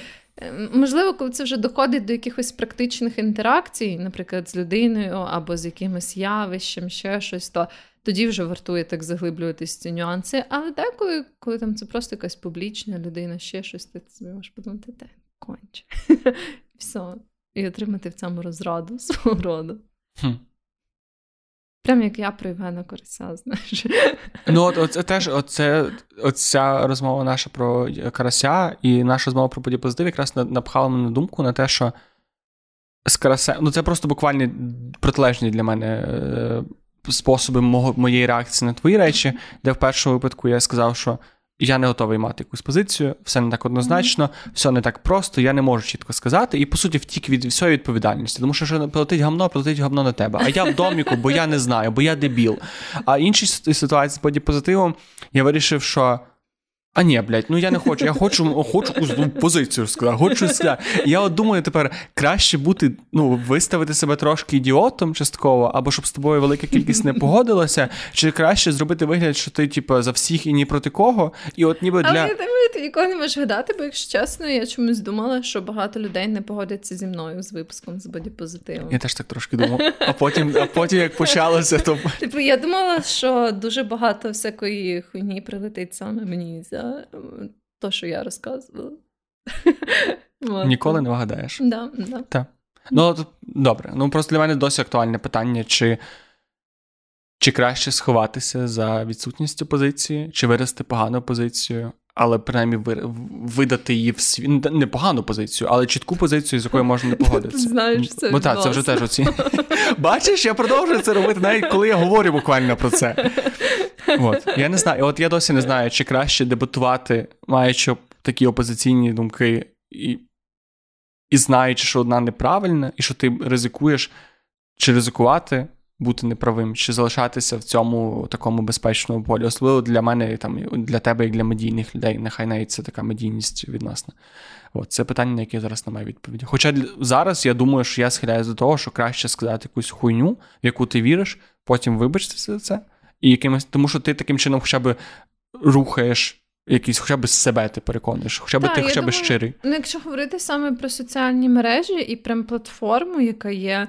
можливо, коли це вже доходить до якихось практичних інтеракцій, наприклад, з людиною або з якимось явищем, ще щось, то тоді вже вартує так заглиблюватись ці нюанси. Але деколи, коли там це просто якась публічна людина, ще щось, ти собі можеш подумати, те конче. Все. І отримати в цьому розраду свого роду. Прям як я про Євгена Карася, знаєш. Ну, от це теж оце, оця розмова наша про Карася і наша розмова про подіпозитив якраз напхала мене думку на те, що з Карасем, ну це просто буквально протилежні для мене е, способи мого, моєї реакції на твої речі, де в першому випадку я сказав, що я не готовий мати якусь позицію, все не так однозначно, все не так просто, я не можу чітко сказати. І по суті втік від всієї відповідальності. Тому що що платить гамно, платить гамно на тебе. А я в доміку, бо я не знаю, бо я дебіл. А інші ситуації з бодіпозитивом я вирішив, що. А ні, блядь, ну я не хочу. Я хочу хочу позицію сказати. Хочу сказати. Я от думаю, тепер краще бути, ну, виставити себе трошки ідіотом частково, або щоб з тобою велика кількість не погодилася, чи краще зробити вигляд, що ти, типу, за всіх і ні проти кого. І от ніби для. Але я думаю, ти ніколи не можеш гадати, бо якщо чесно, я чомусь думала, що багато людей не погодяться зі мною з випуском з бодіпозитивом. Я теж так трошки думав. А потім, а потім як почалося, то. Типу, я думала, що дуже багато всякої хуйні прилетить саме мені за то, що я розказувала. Ніколи не вгадаєш. Да, да. Так. Ну, добре. Ну просто для мене досі актуальне питання, чи чи краще сховатися за відсутністю позиції, чи вирости погану позицію, але принаймні видати її в свій не погану позицію, але чітку позицію, з якою можна не погодитися. Знаєш, це Бо так, це вже теж оці. Бачиш, я продовжую це робити, навіть коли я говорю буквально про це. От. Я не знаю, от я досі не знаю, чи краще дебатувати, маючи такі опозиційні думки, і і знаючи, що одна неправильна, і що ти ризикуєш, чи ризикувати, бути неправим, чи залишатися в цьому такому безпечному полі. Особливо для мене, там, для тебе, як для медійних людей, нехай навіть це така медійність відносна. От, Це питання, на яке я зараз немає відповіді. Хоча зараз я думаю, що я схиляюся до того, що краще сказати якусь хуйню, в яку ти віриш, потім вибачитися за це. І якимось, Тому що ти таким чином хоча б рухаєш якийсь хоча б з себе ти переконуєш, хоча б ти хоча б щирий. Ну, якщо говорити саме про соціальні мережі і прям платформу, яка є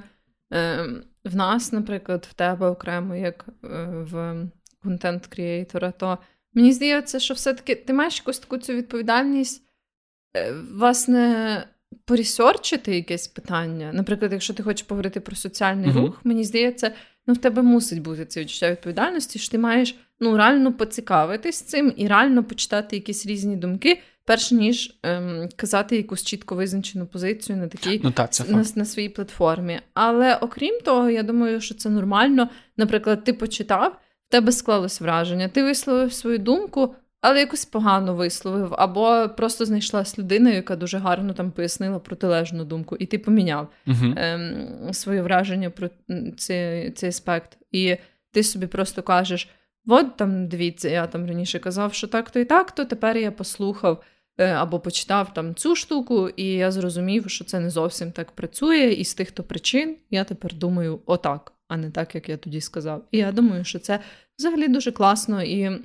е, в нас, наприклад, в тебе окремо, як е, в контент-крієйтора, то мені здається, що все-таки ти маєш якусь таку цю відповідальність, е, власне. Порісорчити якесь питання. Наприклад, якщо ти хочеш поговорити про соціальний uh-huh. рух, мені здається, ну в тебе мусить бути це відчуття відповідальності, що ти маєш ну, реально поцікавитись цим і реально почитати якісь різні думки, перш ніж ем, казати якусь чітко визначену позицію на такій ну, та, на, на своїй платформі. Але окрім того, я думаю, що це нормально. Наприклад, ти почитав, в тебе склалось враження, ти висловив свою думку. Але якось погано висловив, або просто знайшлась людина, яка дуже гарно там пояснила протилежну думку, і ти поміняв uh-huh. ем, своє враження про цей цей аспект. І ти собі просто кажеш: от там дивіться, я там раніше казав, що так-то і так-то. Тепер я послухав або почитав там цю штуку, і я зрозумів, що це не зовсім так працює. І з тих то причин я тепер думаю отак, а не так, як я тоді сказав. І я думаю, що це взагалі дуже класно і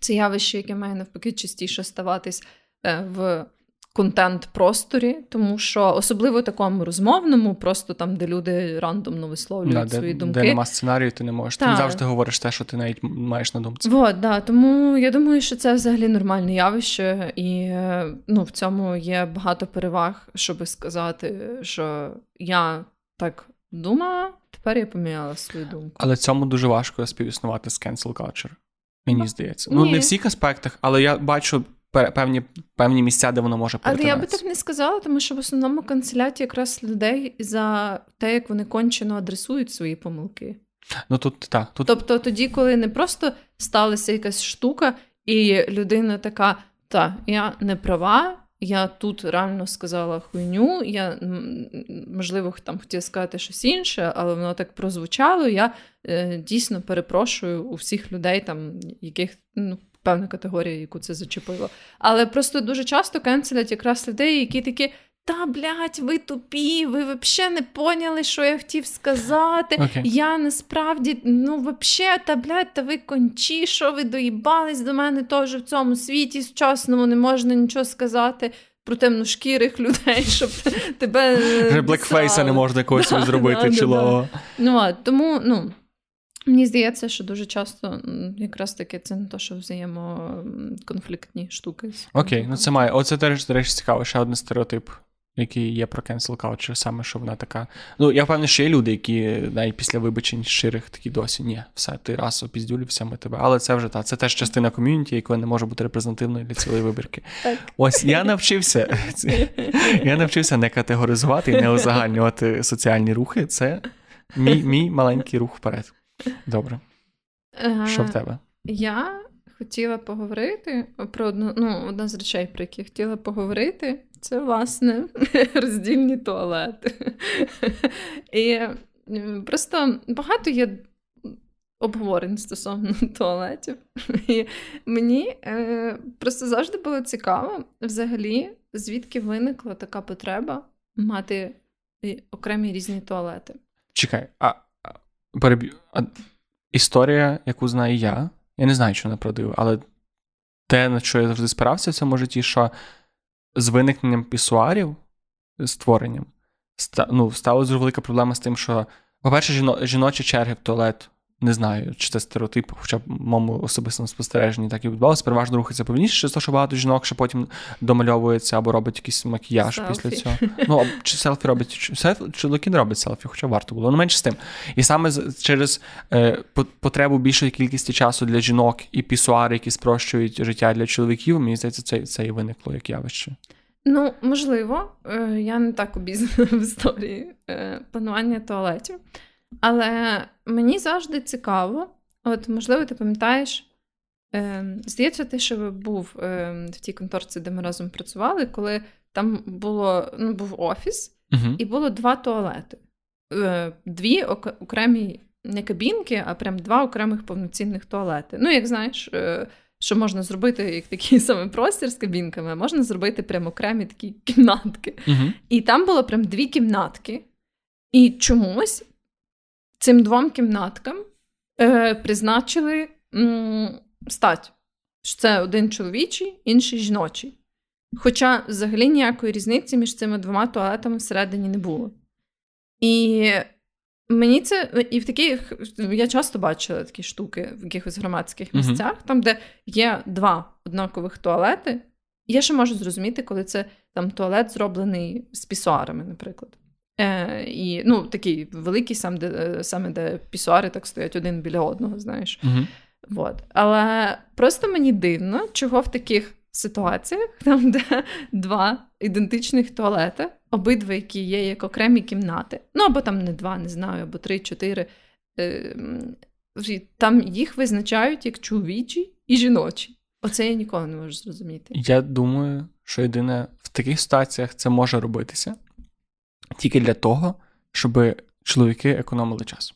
це явище, яке має навпаки частіше ставатись е, в контент-просторі, тому що особливо такому розмовному, просто там, де люди рандомно висловлюють да, свої де, думки. Де нема сценарію, ти не можеш. Та. Ти не завжди говориш те, що ти навіть маєш на думці. Вот, да, Тому я думаю, що це взагалі нормальне явище, і ну, в цьому є багато переваг, щоб сказати, що я так думала, тепер я поміняла свою думку. Але цьому дуже важко співіснувати з cancel culture. Мені здається. Ну, Ні. не в всіх аспектах, але я бачу певні певні місця, де воно може перетинатися. Але я би так не сказала, тому що в основному канцеляті якраз людей за те, як вони кончено адресують свої помилки. Ну тут так. Тут... Тобто тоді, коли не просто сталася якась штука, і людина така: та, я не права. Я тут реально сказала хуйню, я можливо там хотіла сказати щось інше, але воно так прозвучало. Я е, дійсно перепрошую у всіх людей, там яких ну, певна категорія, яку це зачепило. Але просто дуже часто кенселять якраз людей, які такі. Та, блядь, ви тупі, ви взагалі не поняли, що я хотів сказати. Okay. Я насправді, ну, взагалі, та, блядь, та ви кончі, що ви доїбались до мене теж в цьому світі сучасному не можна нічого сказати про темношкірих людей, щоб тебе. Блекфейса не можна якогось зробити чолового. Ну, тому, ну. Мені здається, що дуже часто якраз таки це не то, що взаємоконфліктні штуки. Окей, ну це має. Оце теж, до речі, цікаво. Ще один стереотип, який є про cancel culture, саме що вона така. Ну, я впевнений, що є люди, які навіть після вибачень щирих такі досі, ні, все, ти раз опіздюлівся, ми тебе. Але це вже так, це теж частина ком'юніті, яка не може бути репрезентативною для цілої вибірки. Так. Ось я навчився. Я навчився не категоризувати і не узагальнювати соціальні рухи. Це мій, мій маленький рух вперед. Добре. Що в тебе? Я хотіла поговорити про одну ну, одна з речей, про які хотіла поговорити, це, власне, роздільні туалети. І просто багато є обговорень стосовно туалетів. І мені е, просто завжди було цікаво, взагалі, звідки виникла така потреба мати окремі різні туалети. Чекай, а переб'ю. Історія, яку знаю я, я не знаю, що вона правдива, але те, на що я завжди спирався в цьому житті, що з виникненням пісуарів, створенням, ста, ну, стала дуже велика проблема з тим, що, по-перше, жіно, жіночі черги в туалет не знаю, чи це стереотип, хоча б в моєму особистому спостереженні так і відбувалося. Переважно рухається повільніше, через те, що багато жінок ще потім домальовується або робить якийсь макіяж селфі. після цього. Ну, чи селфі робить, чи чоловіки не робить селфі, хоча варто було. Ну, менше з тим. І саме через е, потребу більшої кількості часу для жінок і пісуари, які спрощують життя для чоловіків, мені здається, це, це і виникло як явище. Ну, можливо, е, я не так обізнана в історії е, планування туалетів. Але мені завжди цікаво, от, можливо, ти пам'ятаєш, е, здається, ти ще був е, в тій конторці, де ми разом працювали, коли там було, ну, був офіс, uh і було два туалети. Е, Дві окремі не кабінки, а прям два окремих повноцінних туалети. Ну, як знаєш, е, що можна зробити як такий самий простір з кабінками, можна зробити прям окремі такі кімнатки. uh І там було прям дві кімнатки. І чомусь цим двом кімнаткам е, призначили м, стать. що це один чоловічий, інший жіночий. Хоча взагалі ніякої різниці між цими двома туалетами всередині не було. І мені це і в таких я часто бачила такі штуки в якихось громадських місцях, uh-huh. там, де є два однакових туалети. Я ще можу зрозуміти, коли це там туалет зроблений з пісуарами, наприклад. Е, І ну, такий великий, сам, де, саме де пісуари так стоять один біля одного, знаєш. Uh-huh. Вот. Але просто мені дивно, чого в таких ситуаціях, там, де два ідентичних туалети, обидва, які є як окремі кімнати, ну або там не два, не знаю, або три-чотири. Е, там їх визначають як чоловічі і жіночі. Оце я ніколи не можу зрозуміти. Я думаю, що єдине в таких ситуаціях це може робитися тільки для того, щоб чоловіки економили час.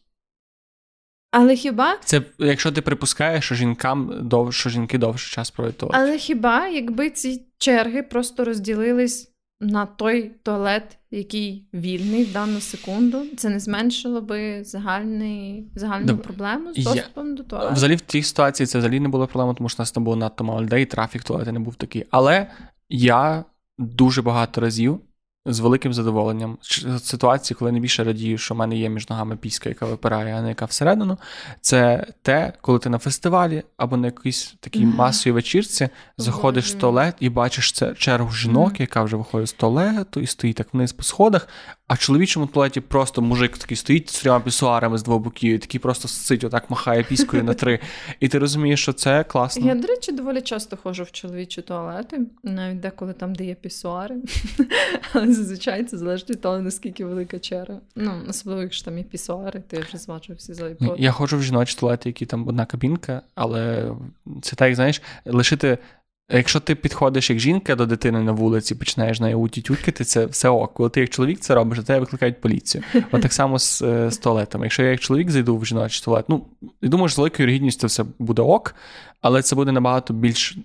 Але хіба це якщо ти припускаєш, що жінкам дов... що жінки довше час проводять туалет? Але хіба якби ці черги просто розділились на той туалет, який вільний в дану секунду, це не зменшило би загальний, загальну Доб... проблему з доступом Я... до туалету? Взагалі в тій ситуації це взагалі не було проблеми, тому що нас там було надто мало людей, трафік туалети не був такий. Але я дуже багато разів з великим задоволенням. Ситуації, коли найбільше радію, що в мене є між ногами піська, яка випирає, а не яка всередину. Це те, коли ти на фестивалі або на якійсь такій mm-hmm. масовій вечірці заходиш mm-hmm. в туалет і бачиш це чергу жінок, mm-hmm. яка вже виходить з туалету і стоїть так вниз по сходах. А в чоловічому туалеті просто мужик такий стоїть з трьома пісуарами з двох боків, і такий просто сидить, отак махає піською на три. І ти розумієш, що це класно. Я, до речі, доволі часто ходжу в чоловічі туалети, навіть деколи там, де є пісуари. Зазвичай це залежить від того, наскільки велика черга. Ну, особливо, якщо там є пісуари, ти вже зважив всі за Я ходжу в жіночі туалети, які там одна кабінка, але це так, знаєш, лишити Якщо ти підходиш як жінка до дитини на вулиці, починаєш на нею утютюткати, це все ок. Коли ти як чоловік це робиш, то тебе викликають поліцію. От так само з, е, з туалетами. Якщо я як чоловік зайду в жіночий туалет, ну я думаю, що з великою гідністю все буде ок, але це буде набагато більш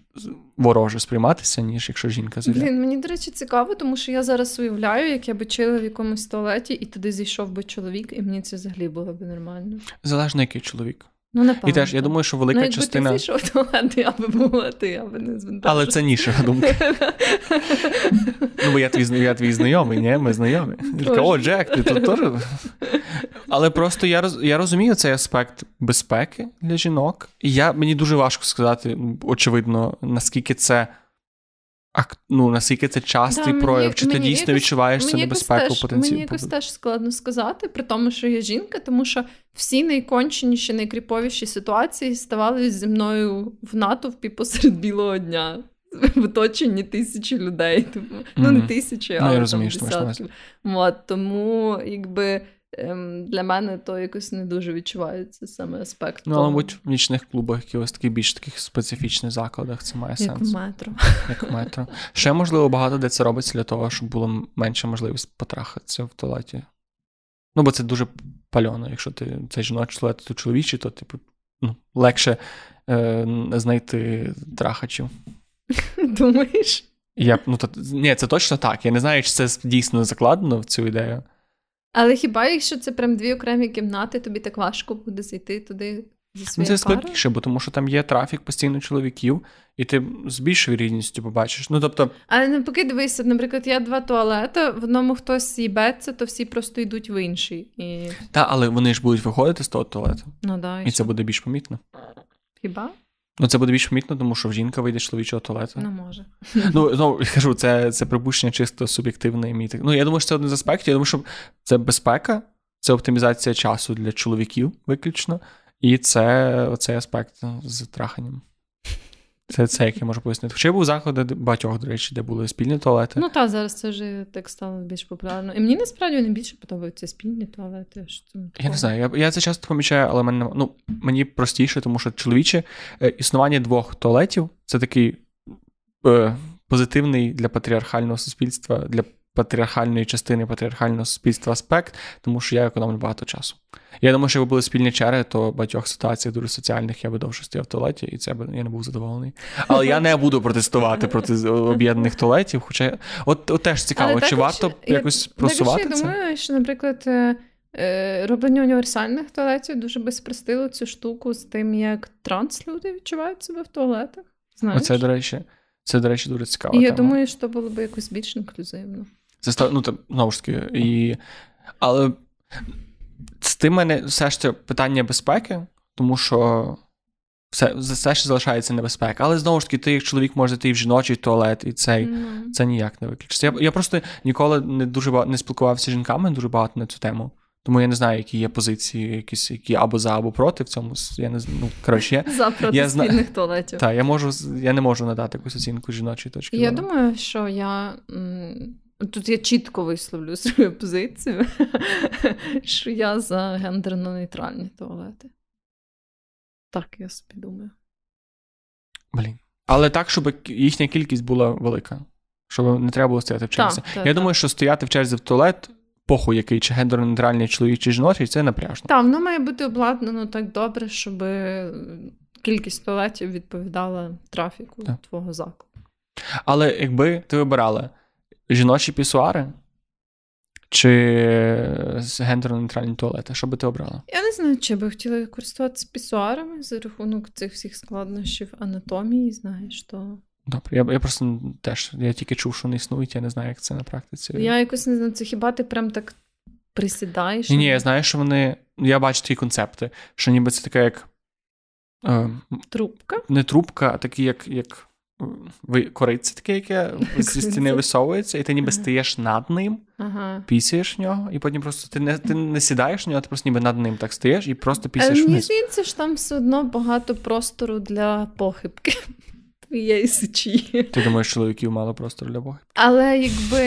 вороже сприйматися, ніж якщо жінка зайде. Блін, мені, до речі, цікаво, тому що я зараз уявляю, як я би чила в якомусь туалеті, і туди зайшов би чоловік, і мені це взагалі було б нормально. Залежно, який чоловік. Ну, напевно. І теж я думаю, що велика ну, частина. ти зайшов туалет, я би була ти, я би не звентажу. Але це ніша думка. Ну, бо я твій я твій знайомий, ні? Ми знайомі. О, Джек, ти тут теж. Але просто я роз, я розумію цей аспект безпеки для жінок. І я, мені дуже важко сказати, очевидно, наскільки це а ну, наскільки це частий да, прояв, чи ти дійсно якось, відчуваєш цю небезпеку потенційно? Мені якось теж складно сказати, при тому, що я жінка, тому що всі найконченіші, найкріповіші ситуації ставали зі мною в натовпі посеред білого дня. В оточенні тисячі людей. Тому, mm-hmm. Ну, не тисячі, але ну. От, тому, якби ем, для мене то якось не дуже відчувається саме аспект. Ну, того. мабуть, в нічних клубах, якихось таких більш таких специфічних закладах, це має Як сенс. метро. Як метро. Ще, можливо, багато де це робиться для того, щоб було менша можливість потрахатися в туалеті. Ну, бо це дуже пальоно. Якщо ти це жіночий туалет, то чоловічий, то типу ну, легше е, знайти трахачів. Думаєш? Я, ну, то, Ні, це точно так. Я не знаю, чи це дійсно закладено в цю ідею. Але хіба якщо це прям дві окремі кімнати, тобі так важко буде зайти туди зі своєю Це складніше, бо тому що там є трафік постійно чоловіків, і ти з більшою рівністю побачиш. Ну, тобто... Але навпаки, дивися, наприклад, я два туалети, в одному хтось їбеться, то всі просто йдуть в інший. І... Так, але вони ж будуть виходити з того туалету. Ну, да, І, і це буде більш помітно. Хіба? Ну, це буде більш помітно, тому що жінка вийде з чоловічого туалету. Ну, може. Ну, ну кажу, це це припущення чисто суб'єктивне. Мій. Ну, я думаю, що це один з аспектів. Я думаю, що це безпека, це оптимізація часу для чоловіків виключно, і це оцей аспект з траханням. Це це, як я можу пояснити. Хоча був заходи багатьох, до речі, де були спільні туалети. Ну так, зараз це вже так стало більш популярно. І мені насправді найбільше подобаються спільні туалети. Що Я не знаю, я я це часто помічаю, але мене, ну, мені простіше, тому що чоловіче е, існування двох туалетів це такий е, позитивний для патріархального суспільства, для патріархальної частини патріархального суспільства аспект, тому що я економлю багато часу. Я думаю, що якби були спільні черги, то в багатьох ситуаціях дуже соціальних я би довше стояв в туалеті, і це б я не був задоволений. Але я не буду протестувати проти об'єднаних туалетів. Хоча от, от теж цікаво, Але чи варто я, якось просувати так, це? Я думаю, що, наприклад. Е, е, роблення універсальних туалетів дуже би спростило цю штуку з тим, як транслюди відчувають себе в туалетах. Знаєш? Оце, до речі, це, до речі, дуже цікаво. І я думаю, що було б якось більш інклюзивно. Це ну, знову ж таки, і... але з тим мене все ж це питання безпеки, тому що все все ще залишається небезпека. Але знову ж таки, ти як чоловік може йти в жіночий туалет, і цей, mm. це ніяк не виключиться. Я я просто ніколи не дуже багато не спілкувався з жінками дуже багато на цю тему. Тому я не знаю, які є позиції, якісь які або за, або проти в цьому. Я не ну, коротше, я, За проти я спільних зна... туалетів. Так, я можу, я не можу надати якусь оцінку жіночої точки. Я думаю, що я. Тут я чітко висловлю свою позицію, що я за гендерно-нейтральні туалети. Так, я собі думаю. Блін. Але так, щоб їхня кількість була велика. Щоб не треба було стояти в черзі. Так, так, я так. думаю, що стояти в черзі в туалет, похуй який, чи гендерно-нейтральний чоловік, чи жіночий, це напряжно. Так, воно має бути обладнано так добре, щоб кількість туалетів відповідала трафіку так. твого закладу. Але якби ти вибирала жіночі пісуари чи гендерно-нейтральні туалети, що би ти обрала? Я не знаю, чи би хотіла користуватися пісуарами за рахунок цих всіх складнощів анатомії, знаєш, то. Добре, я я просто теж я тільки чув, що вони існують, я не знаю, як це на практиці. Я якось не знаю, це хіба ти прям так присідаєш? Ні, ні, я знаю, що вони. Я бачу ті концепти, що ніби це таке, як. Е, трубка? Не трубка, а такий, як. як ви кориця таке, яке зі стіни висовується, і ти ніби стаєш над ним, ага. пісяєш в нього, і потім просто ти не ти не сідаєш в нього, ти просто ніби над ним так стаєш і просто пісяєш вниз. Мені здається, що там все одно багато простору для похибки твоєї сечі. Ти думаєш, чоловіків мало простору для похибки? Але якби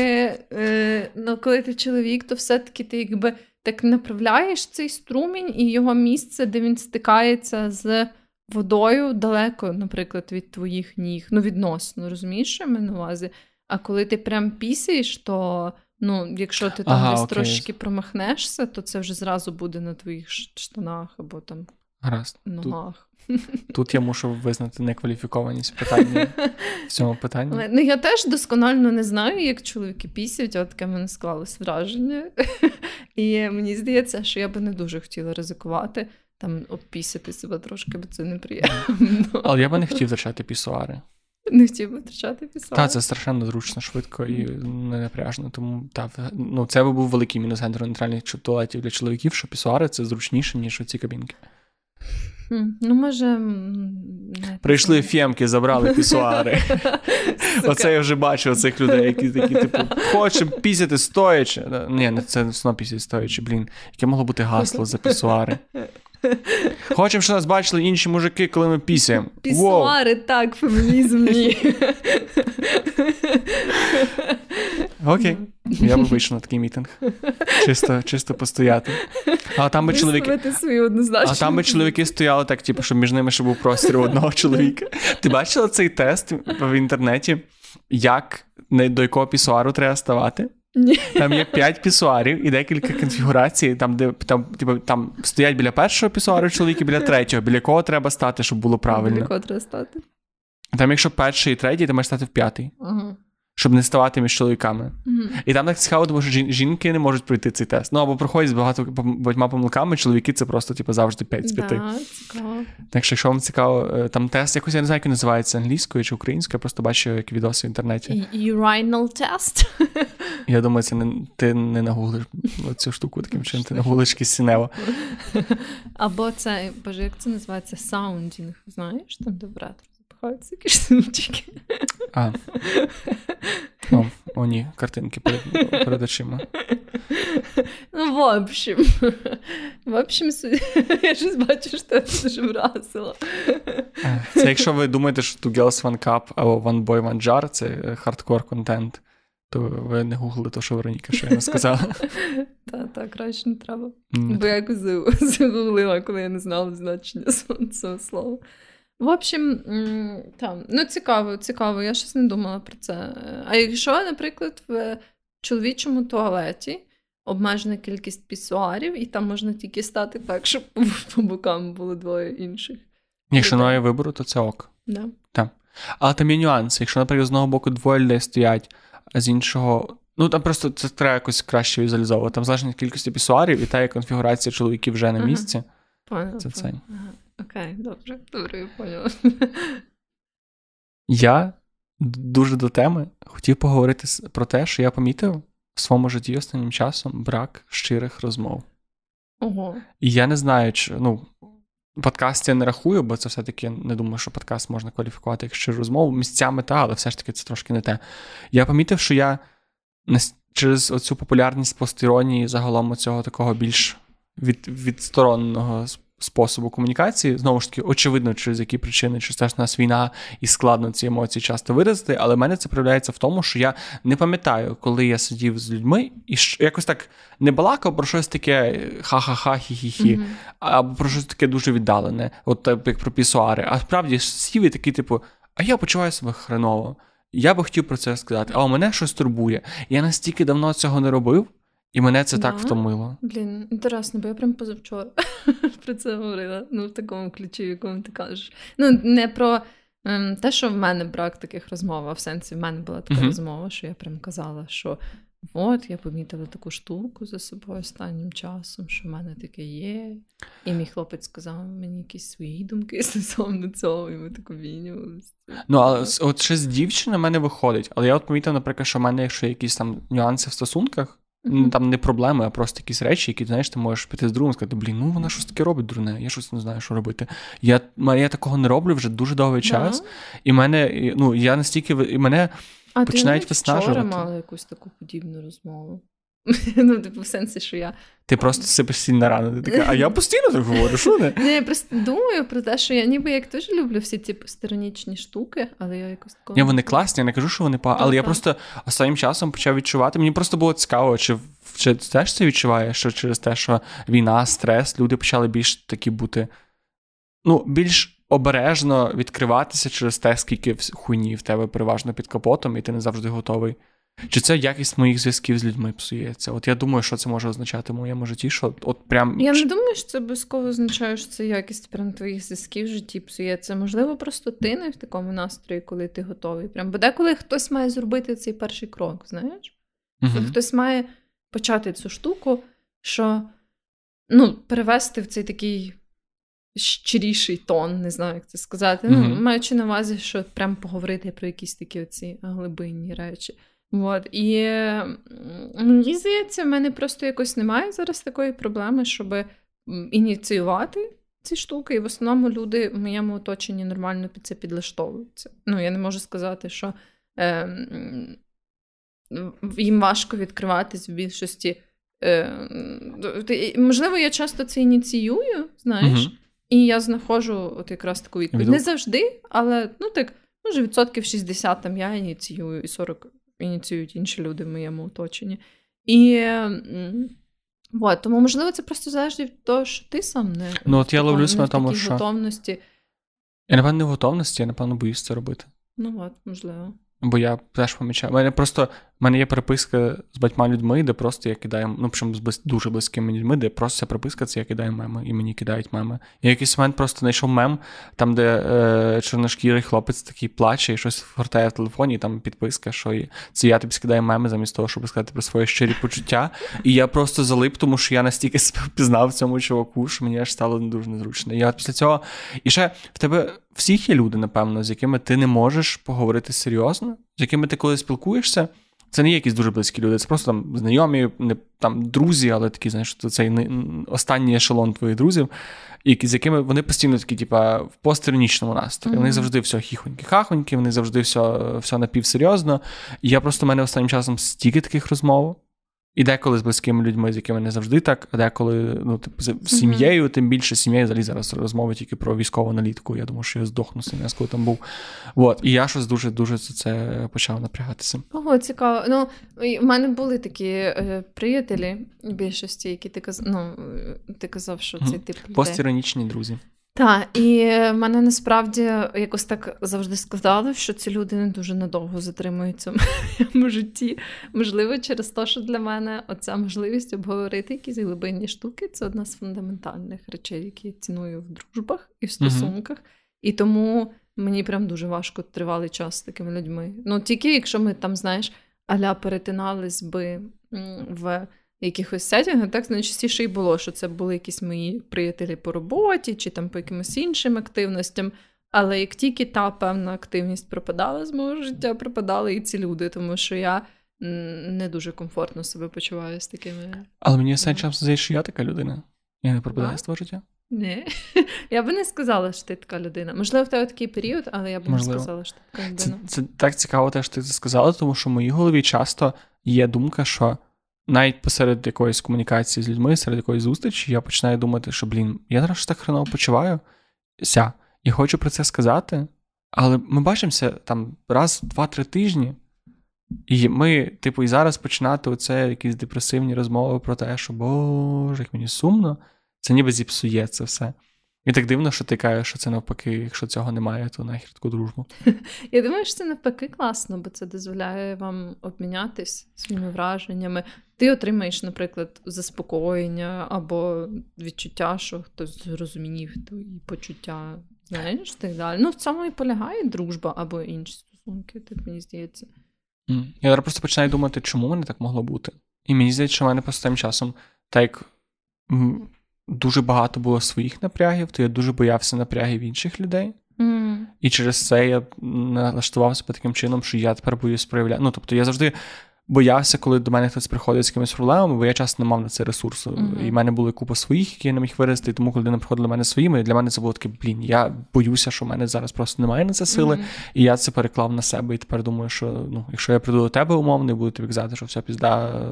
е, ну, коли ти чоловік, то все-таки ти якби так направляєш цей струмінь і його місце, де він стикається з водою далеко, наприклад, від твоїх ніг. Ну, відносно, розумієш, що я маю на увазі? А коли ти прям пісаєш, то ну, якщо ти там ага, десь окей. трошки промахнешся, то це вже зразу буде на твоїх штанах або там Гаразд. ногах. Тут, тут я мушу визнати некваліфікованість питання в цьому питанні. Але, ну, Я теж досконально не знаю, як чоловіки пісять, от таке мене склалось враження. І мені здається, що я би не дуже хотіла ризикувати там обпісяти себе трошки, бо це неприємно. Але я би не хотів втрачати пісуари. Не хотів би втрачати пісуари? Так, це страшенно зручно, швидко і не напряжно. Тому так, ну, це би був великий мінус гендерно-нейтральних туалетів для чоловіків, що пісуари це зручніше, ніж оці кабінки. Ну, може. Прийшли фємки, забрали пісуари. Оце я вже бачив цих людей, які такі, типу, хочемо пісяти стоячи. Ні, це все пісяти стоячи, блін. Яке могло бути гасло за пісуари? Хочемо, щоб нас бачили інші мужики, коли ми пісяємо. Пісуари, так, фемінізм ні. Окей. Я би вийшов на такий мітинг. Чисто чисто постояти. А там би чоловіки А там би чоловіки стояли так, типу, щоб між ними ще був простір одного чоловіка. Ти бачила цей тест в інтернеті, як до якого пісуару треба ставати? Там є п'ять пісуарів і декілька конфігурацій, там, де там, типу, там стоять біля першого пісуару чоловіки, біля третього, біля кого треба стати, щоб було правильно. Біля кого треба стати? Там, якщо перший і третій, ти маєш стати в п'ятий. Ага щоб не ставати між чоловіками. Mm-hmm. І там так цікаво, тому що жінки не можуть пройти цей тест. Ну або проходять з багато багатьма помилками, чоловіки це просто типу, завжди 5 з 5. Да, цікаво. Так що, якщо вам цікаво, е, там тест, якось я не знаю, як він називається англійською чи українською, я просто бачу як відоси в інтернеті. Urinal test. Я думаю, це не ти не нагуглиш цю штуку таким чином, ти нагуглиш кисінево. Або це, боже, як це називається? Sounding, знаєш, там де якісь сумчики. А. О, о, ні, картинки перед, перед очима. Ну, в общем. В общем, я щось бачу, що це дуже вразило. Це якщо ви думаєте, що Two Girls One Cup або One Boy One Jar це хардкор контент, то ви не гуглили то, що Вероніка щойно сказала. Так, так, краще не треба. Бо я якось загуглила, коли я не знала значення цього слова. В общем, там, ну цікаво, цікаво, я щось не думала про це. А якщо, наприклад, в чоловічому туалеті обмежена кількість пісуарів, і там можна тільки стати так, щоб по бокам було двоє інших. Якщо немає вибору, то це ок. Да. Так. Але там є нюанси. Якщо, наприклад, з одного боку двоє людей стоять, а з іншого. Ну там просто це треба якось краще візуалізовувати. Там залежно від кількості пісуарів і та є конфігурація чоловіків вже на місці. Ага. Це це. Ага. Окей, добре, добре, я поняла. Я дуже до теми хотів поговорити про те, що я помітив в своєму житті останнім часом брак щирих розмов. Ого. І я не знаю, чи ну. Подкаст я не рахую, бо це все-таки не думаю, що подкаст можна кваліфікувати як щиру розмову. Місцями та, але все ж таки це трошки не те. Я помітив, що я через оцю популярність постіронії загалом цього такого більш від, відстороненого способу комунікації. Знову ж таки, очевидно, через які причини, через те, що нас війна і складно ці емоції часто виразити, але в мене це проявляється в тому, що я не пам'ятаю, коли я сидів з людьми і якось так не балакав про щось таке ха-ха-ха, хі-хі-хі, mm-hmm. або про щось таке дуже віддалене, от як про пісуари. А справді сів і такий, типу, а я почуваю себе хреново. Я би хотів про це сказати, а у мене щось турбує. Я настільки давно цього не робив. І мене це да? так втомило. Блін, інтересно, бо я прям позавчора про це говорила. Ну, в такому ключі, в якому ти кажеш. Ну, не про ем, те, що в мене брак таких розмов, а в сенсі в мене була така uh-huh. розмова, що я прям казала, що от я помітила таку штуку за собою останнім часом, що в мене таке є. І мій хлопець сказав мені якісь свої думки стосовно цього, і ми таку війнювалися. Ну, але от ще з дівчини в мене виходить. Але я от помітив, наприклад, що в мене, якщо якісь там нюанси в стосунках. Mm-hmm. Там не проблеми, а просто якісь речі, які знаєш, ти можеш піти з другом і сказати, блін, ну вона щось таке робить, дурне, я щось не знаю, що робити. Я я такого не роблю вже дуже довгий час, і мене, ну, я настільки і мене а починають виснажувати. А ти вчора мала якусь таку подібну розмову. Ну, типу, в сенсі, що я. Ти просто сипеш сіль на рану. Ти така, а я постійно так говорю, що не? Не, я просто думаю про те, що я ніби як теж люблю всі ці сторонічні штуки, але я якось такого. Ні, вони класні, я не кажу, що вони па, але я просто останнім часом почав відчувати. Мені просто було цікаво, чи чи ти теж це відчуваєш, що через те, що війна, стрес, люди почали більш такі бути. Ну, більш обережно відкриватися через те, скільки хуйні в тебе переважно під капотом, і ти не завжди готовий. Чи це якість моїх зв'язків з людьми псується? От я думаю, що це може означати в моєму житті. що от прям... Я не думаю, що це обов'язково означає, що це якість прям твоїх зв'язків в житті псується. Можливо, просто ти не в такому настрої, коли ти готовий. Прям бо деколи хтось має зробити цей перший крок, знаєш? uh Хтось має почати цю штуку, що ну, перевести в цей такий щиріший тон, не знаю, як це сказати. uh Ну, Маючи на увазі, що прям поговорити про якісь такі оці глибинні речі. От. І мені здається, в мене просто якось немає зараз такої проблеми, щоб ініціювати ці штуки. І в основному люди в моєму оточенні нормально під це підлаштовуються. Ну, я не можу сказати, що е, їм важко відкриватись в більшості. Е, Можливо, я часто це ініціюю, знаєш, угу. і я знаходжу от якраз таку відповідь. Не завжди, але ну так, може, відсотків 60 там я ініціюю, і 40 ініціюють інші люди в моєму оточенні. І от, тому, можливо, це просто залежить від того, що ти сам не Ну, от я ловлюся на тому, що... готовності. Я, напевно, не в готовності, я, напевно, боюсь це робити. Ну, от, можливо. Бо я теж помічаю. У мене просто у мене є переписка з батьма людьми, де просто я кидаю, ну причому з дуже близькими людьми, де просто ця переписка, це я кидаю меми, і мені кидають меми. Я якийсь момент просто знайшов мем, там, де е, чорношкірий хлопець такий плаче і щось гортає в телефоні, і там підписка, що це я тобі скидаю меми замість того, щоб сказати про своє щирі почуття. І я просто залип, тому що я настільки впізнав цьому чуваку, що мені аж стало дуже незручно. І я після цього. І ще в тебе всіх є люди, напевно, з якими ти не можеш поговорити серйозно, з якими ти коли спілкуєшся. Це не є якісь дуже близькі люди, це просто там знайомі, не там друзі, але такі, знаєш, це цей не, останній ешелон твоїх друзів, і з якими вони постійно такі, типа, в постіронічному настрої. Mm-hmm. Вони завжди все хіхоньки-хахоньки, вони завжди все все напівсерйозно. І я просто в мене останнім часом стільки таких розмов. І деколи з близькими людьми, з якими не завжди так, а деколи ну, типу, з сім'єю, тим більше сім'єю взагалі зараз розмови тільки про військову аналітику. Я думаю, що я здохну сильно, коли там був. От. І я щось дуже дуже за це почав напрягатися. Ого, цікаво. Ну, в мене були такі е, приятелі більшості, які ти казав, ну, ти казав, що це тип. Постіронічні друзі. Так, і мене насправді якось так завжди складало, що ці люди не дуже надовго затримуються в моєму житті. Можливо, через те, що для мене оця можливість обговорити якісь глибинні штуки це одна з фундаментальних речей, які я ціную в дружбах і в стосунках. uh І тому мені прям дуже важко тривалий час з такими людьми. Ну тільки якщо ми там, знаєш, аля перетинались би в якихось сетінгах, так найчастіше і було, що це були якісь мої приятелі по роботі чи там по якимось іншим активностям. Але як тільки та певна активність пропадала з мого життя, пропадали і ці люди, тому що я не дуже комфортно себе почуваю з такими. Але мені все часом здається, що я така людина. Я не пропадаю з твого життя. Ні. Я би не сказала, що ти така людина. Можливо, в тебе такий період, але я б не сказала, що ти така людина. Це, це так цікаво, те, що ти це сказала, тому що в моїй голові часто є думка, що навіть посеред якоїсь комунікації з людьми, серед якоїсь зустрічі, я починаю думати, що, блін, я зараз так хреново почуваюся і хочу про це сказати, але ми бачимося там раз, два-три тижні. І ми, типу, і зараз починати оце якісь депресивні розмови про те, що Боже, як мені сумно, це ніби зіпсує це все. І так дивно, що ти кажеш, що це навпаки, якщо цього немає, то нахер таку дружбу. Я думаю, що це навпаки класно, бо це дозволяє вам обмінятись своїми враженнями. Ти отримаєш, наприклад, заспокоєння або відчуття, що хтось зрозумів твої почуття, знаєш, так далі. Ну, в цьому і полягає дружба або інші стосунки, так мені здається. Я зараз просто починаю думати, чому мене так могло бути. І мені здається, що в мене просто тим часом, так як дуже багато було своїх напрягів, то я дуже боявся напрягів інших людей. Mm. І через це я налаштував себе таким чином, що я тепер боюсь проявляти. Ну, тобто я завжди боявся, коли до мене хтось приходить з якимись проблемами, бо я часто не мав на це ресурсу. Mm-hmm. І в мене були купа своїх, які я не міг виразити. І тому, коли вони приходили до мене своїми, для мене це було таке, блін, я боюся, що в мене зараз просто немає на це сили. Mm-hmm. І я це переклав на себе. І тепер думаю, що ну, якщо я прийду до тебе умовно, і буду тобі казати, що все пізда,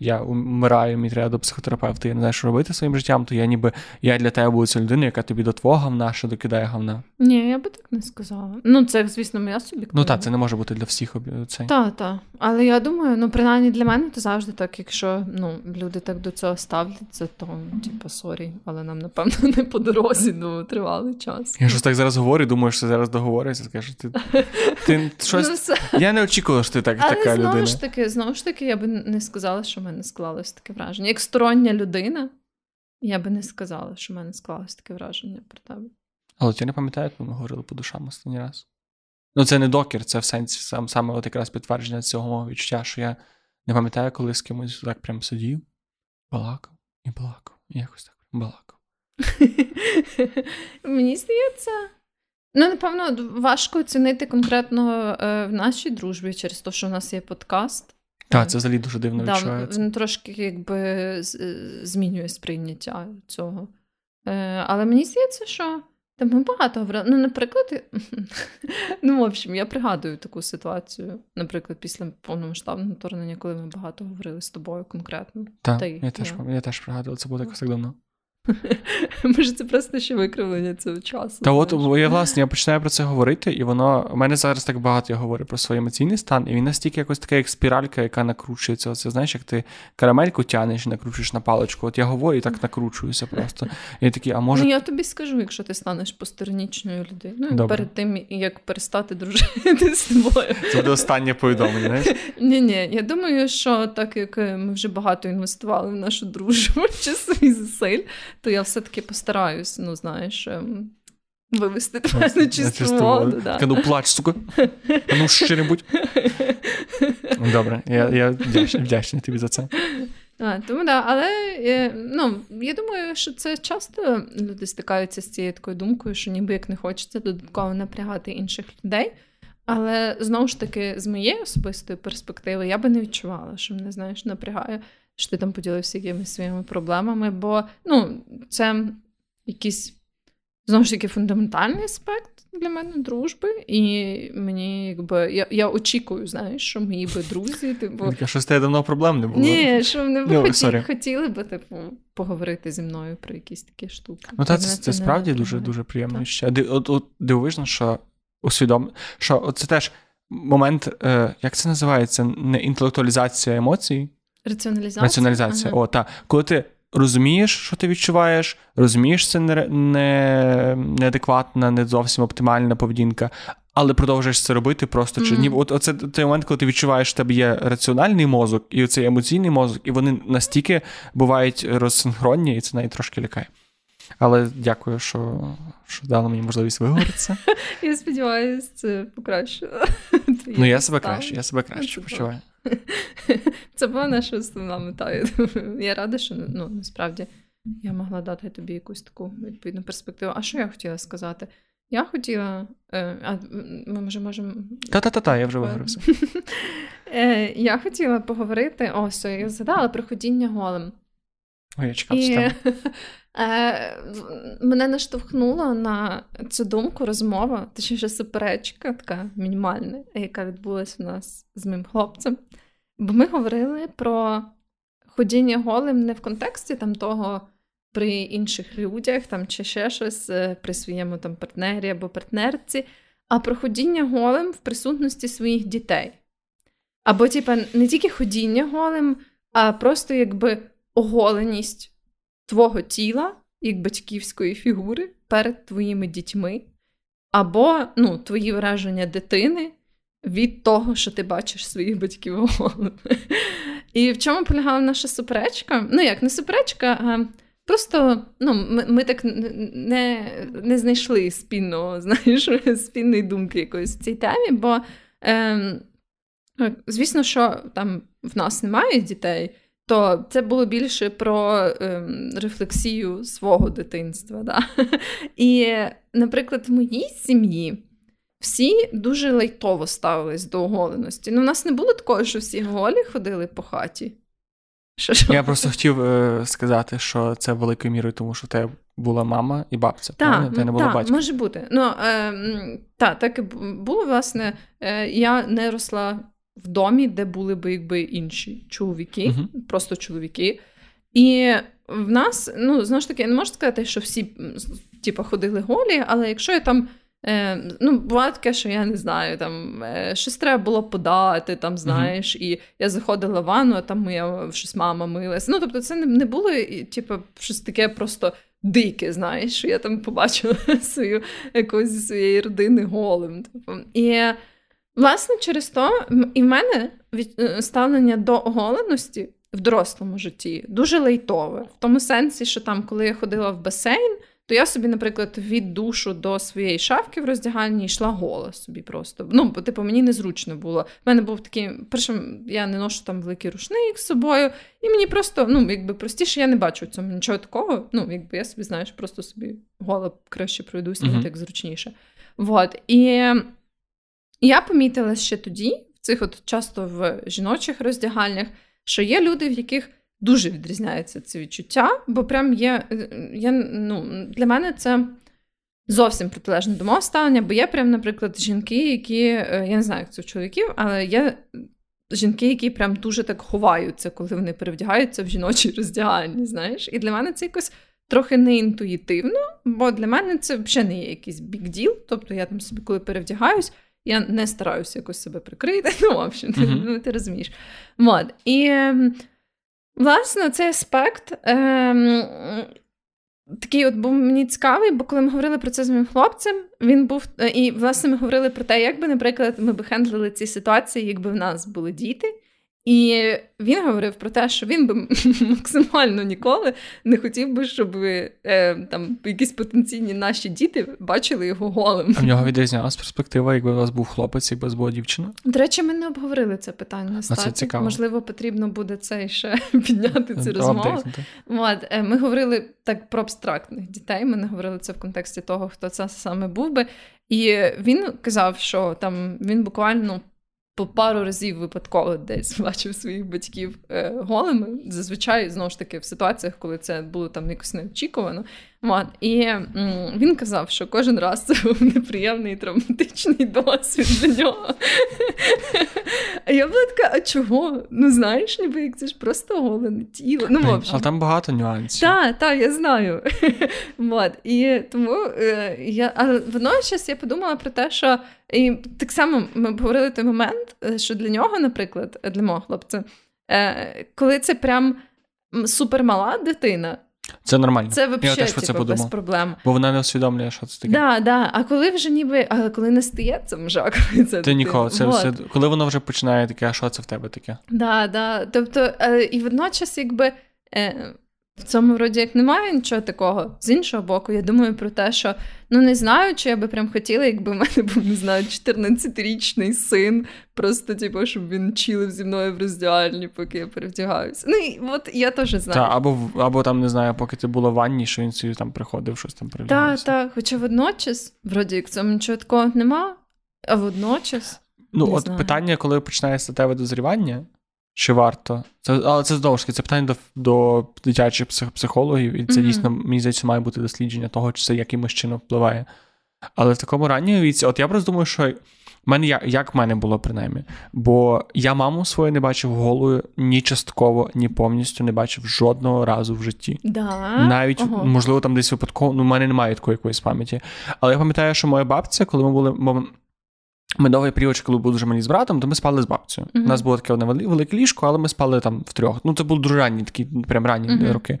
я вмираю, мені треба до психотерапевта, я не знаю, що робити своїм життям, то я ніби я для тебе буду ця людина, яка тобі до твого гавна, що докидає гавна. Ні, я би так не сказала. Ну, це, звісно, моя суб'єктивна. Ну так, це не може бути для всіх. Так, так. Але я думаю, ну принаймні для мене то завжди так, якщо ну, люди так до цього ставляться, то типу, sorry, але нам, напевно, не по дорозі ну, тривалий час. Я щось так зараз говорю, думаю, що зараз договорюся, скажу, ти ти щось. Ну, я не очікувала, що ти так, але така знову людина. ж таки, знову ж таки, я би не сказала, що в мене склалось таке враження. Як стороння людина, я би не сказала, що в мене склалось таке враження про тебе. Але я не пам'ятаю, як ми говорили по душам останній раз. Ну, це не докір, це в сенсі сам, саме от якраз підтвердження цього мого відчуття, що я не пам'ятаю, коли з кимось так прям сидів, балакав і балакав. І якось так балакав. Мені здається. Ну, напевно, важко оцінити конкретно е, в нашій дружбі через те, що в нас є подкаст. Так, це взагалі дуже дивно да, відчувається. Він трошки якби змінює сприйняття цього. Е, але мені здається, що та ми багато говорили. Ну, наприклад, ну, в общем, я пригадую таку ситуацію, наприклад, після повномасштабного вторгнення, коли ми багато говорили з тобою конкретно. Так, я теж я теж пригадую, це було якось так давно. Може, це просто ще викривлення цього часу. Та от я власне я починаю про це говорити, і воно у мене зараз так багато я говорю про свій емоційний стан, і він настільки якось така, як спіралька, яка накручується. Це знаєш, як ти карамельку тянеш і накручуєш на паличку. От я говорю і так накручуюся просто. І я такий, а може... Ну я тобі скажу, якщо ти станеш постернічною людиною Добре. перед тим, як перестати дружити з тобою. Це буде останнє повідомлення. знаєш? Ні, ні, я думаю, що так як ми вже багато інвестували в нашу дружбу часу і зусиль то я все-таки постараюсь, ну, знаєш, ем, вивести тебе на чисту воду. Да. Ну, плач, сука. Ну, що-небудь. Добре, я я вдячний, вдячний тобі за це. А, Тому да, але е, ну, я думаю, що це часто люди стикаються з цією такою думкою, що ніби як не хочеться додатково напрягати інших людей. Але знову ж таки, з моєї особистої перспективи, я би не відчувала, що мене знаєш, напрягає що ти там поділився якимись своїми проблемами, бо ну, це якийсь знову ж таки фундаментальний аспект для мене дружби, і мені якби я я очікую, знаєш, що мої би друзі, типу. Що з тебе давно проблем не було. Ні, що вони б no, ну, хотіли, хотіли би, типу, поговорити зі мною про якісь такі штуки. Ну, та це, це, це справді дуже дуже приємно. ще. От, от дивовижно, що усвідом, що це теж момент, е, як це називається, не інтелектуалізація емоцій. Раціоналізація. Раціоналізація. Ага. О, так. Коли ти розумієш, що ти відчуваєш, розумієш, це не, не, неадекватна, не зовсім оптимальна поведінка, але продовжуєш це робити просто. Mm-hmm. Чи ні, от оце той момент, коли ти відчуваєш, що в тебе є раціональний мозок і цей емоційний мозок, і вони настільки бувають розсинхронні, і це навіть трошки лякає. Але дякую, що що дали мені можливість виговоритися. Я сподіваюся, це покращило. Ну, я себе краще, я себе краще почуваю. Це була наша основна мета. Я рада, що ну, насправді я могла дати тобі якусь таку відповідну перспективу. А що я хотіла сказати? Я хотіла. Е, а ми може можемо. Та-та-та, я вже вигрався. Е, я хотіла поговорити. О, все, я згадала про ходіння голим. Ой, я чекав І, е, Мене наштовхнула на цю думку розмова, точніше суперечка, така мінімальна, яка відбулася у нас з моїм хлопцем. Бо ми говорили про ходіння голим не в контексті там того при інших людях там, чи ще щось е, при своєму там партнері або партнерці, а про ходіння голим в присутності своїх дітей. Або, типа, не тільки ходіння голим, а просто якби оголеність твого тіла, як батьківської фігури перед твоїми дітьми, або ну, твої враження дитини від того, що ти бачиш своїх батьків. І в чому полягала наша суперечка? Ну, як не суперечка, а просто ну, ми ми так не не знайшли спільного, знаєш, спільної думки якоїсь в цій темі, бо, е, звісно, що там в нас немає дітей. То це було більше про ем, рефлексію свого дитинства. Да? І, наприклад, в моїй сім'ї всі дуже лайтово ставились до оголеності. Ну, у нас не було такого, що всі голі ходили по хаті. Що, що? Я просто хотів е, сказати, що це великою мірою, тому що тебе була мама і бабця. Так, не було та, може бути. Ну, е, та, так і було, власне, е, я не росла в домі, де були би якби інші чоловіки, uh просто чоловіки. І в нас, ну, знову ж таки, я не можу сказати, що всі типу, ходили голі, але якщо я там. Е, ну, буває таке, що я не знаю, там е, щось треба було подати, там, знаєш, uh-huh. і я заходила в ванну, а там моя щось мама милась. Ну, тобто, це не, не було, типу, щось таке просто дике, знаєш, що я там побачила свою якусь зі своєї родини голим. Типу. І Власне, через то і в мене е, ставлення до оголеності в дорослому житті дуже лейтове. В тому сенсі, що там, коли я ходила в басейн, то я собі, наприклад, від душу до своєї шафки в роздягальні йшла гола собі просто. Ну, бо типу, мені незручно було. У мене був такий, першим, я не ношу там великий рушник з собою, і мені просто, ну, якби простіше, я не бачу в цьому нічого такого. Ну, якби я собі, знаєш, просто собі гола краще пройдусь, мені uh-huh. так зручніше. Вот. І я помітила ще тоді, в цих от часто в жіночих роздягальнях, що є люди, в яких дуже відрізняється це відчуття, бо прям є. Я, ну, Для мене це зовсім протилежне до мого ставлення, бо є прям, наприклад, жінки, які, е, я не знаю, як це у чоловіків, але є жінки, які прям дуже так ховаються, коли вони перевдягаються в жіночій роздягальні, знаєш. І для мене це якось. Трохи неінтуїтивно, бо для мене це взагалі не є якийсь бік-діл. Тобто я там собі, коли перевдягаюсь, я не стараюся якось себе прикрити. Ну, в общем, uh-huh. ти, ти розумієш. От. І, ем, власне, цей аспект ем, такий от був мені цікавий, бо коли ми говорили про це з моїм хлопцем, він був. Е, і, власне, ми говорили про те, як би, наприклад, ми би хендлили ці ситуації, якби в нас були діти. І він говорив про те, що він би максимально ніколи не хотів би, щоб е, там якісь потенційні наші діти бачили його голим. А в нього відрізнялась перспектива, якби у вас був хлопець, якби була дівчина. До речі, ми не обговорили це питання. А це цікаво. Можливо, потрібно буде це ще підняти цю розмову. От, е, Ми говорили так про абстрактних дітей. Ми не говорили це в контексті того, хто це саме був би. І він казав, що там він буквально по пару разів випадково десь бачив своїх батьків е, голими. Зазвичай, знову ж таки, в ситуаціях, коли це було там якось неочікувано. От. І м- він казав, що кожен раз це був неприємний травматичний досвід для нього. А я була така, а чого? Ну, знаєш, ніби як це ж просто голене тіло. Ну, в общем. Але там багато нюансів. Так, так, я знаю. От. І тому е, я, але водночас я подумала про те, що і так само ми говорили той момент, е, що для нього, наприклад, для мого хлопця, е, коли це прям супермала дитина. Це нормально. Це взагалі типу, без проблем. Бо вона не усвідомлює, що це таке. Да, да. А коли вже ніби, але коли не стається мжак, це ти ніколи. Це все, коли воно вже починає таке, а що це в тебе таке? Да, да. Тобто, е, і водночас, якби в цьому вроді як немає нічого такого. З іншого боку, я думаю про те, що ну не знаю, чи я би прям хотіла, якби в мене був, не знаю, 14-річний син, просто типу, щоб він чилив зі мною в роздягальні, поки я перевдягаюся. Ну і от я теж знаю. Та, або або там не знаю, поки ти була в ванні, що він собі там приходив, щось там перевдягався. Так, так. Хоча водночас, вроді як цьому нічого такого нема, а водночас. Ну, не от знаю. питання, коли починає статеве дозрівання, чи варто? Це, але це знову ж таки це питання до, до дитячих психологів, і це Мгм. дійсно, мені здається, має бути дослідження того, чи це якимось чином впливає. Але в такому ранньому віці, от я просто думаю, що в мене як, як в мене було принаймні. Бо я маму свою не бачив голою ні частково, ні повністю не бачив жодного разу в житті. Да? Навіть, Ого. можливо, там десь випадково, ну, в мене немає такої якоїсь пам'яті. Але я пам'ятаю, що моя бабця, коли ми були. Довгий період, коли були дуже малі з братом, то ми спали з бабцею. Мгм. У нас було таке одне велике ліжко, але ми спали там втрьох. Ну, це були дуже ранні, такі прям ранні Мгм. роки.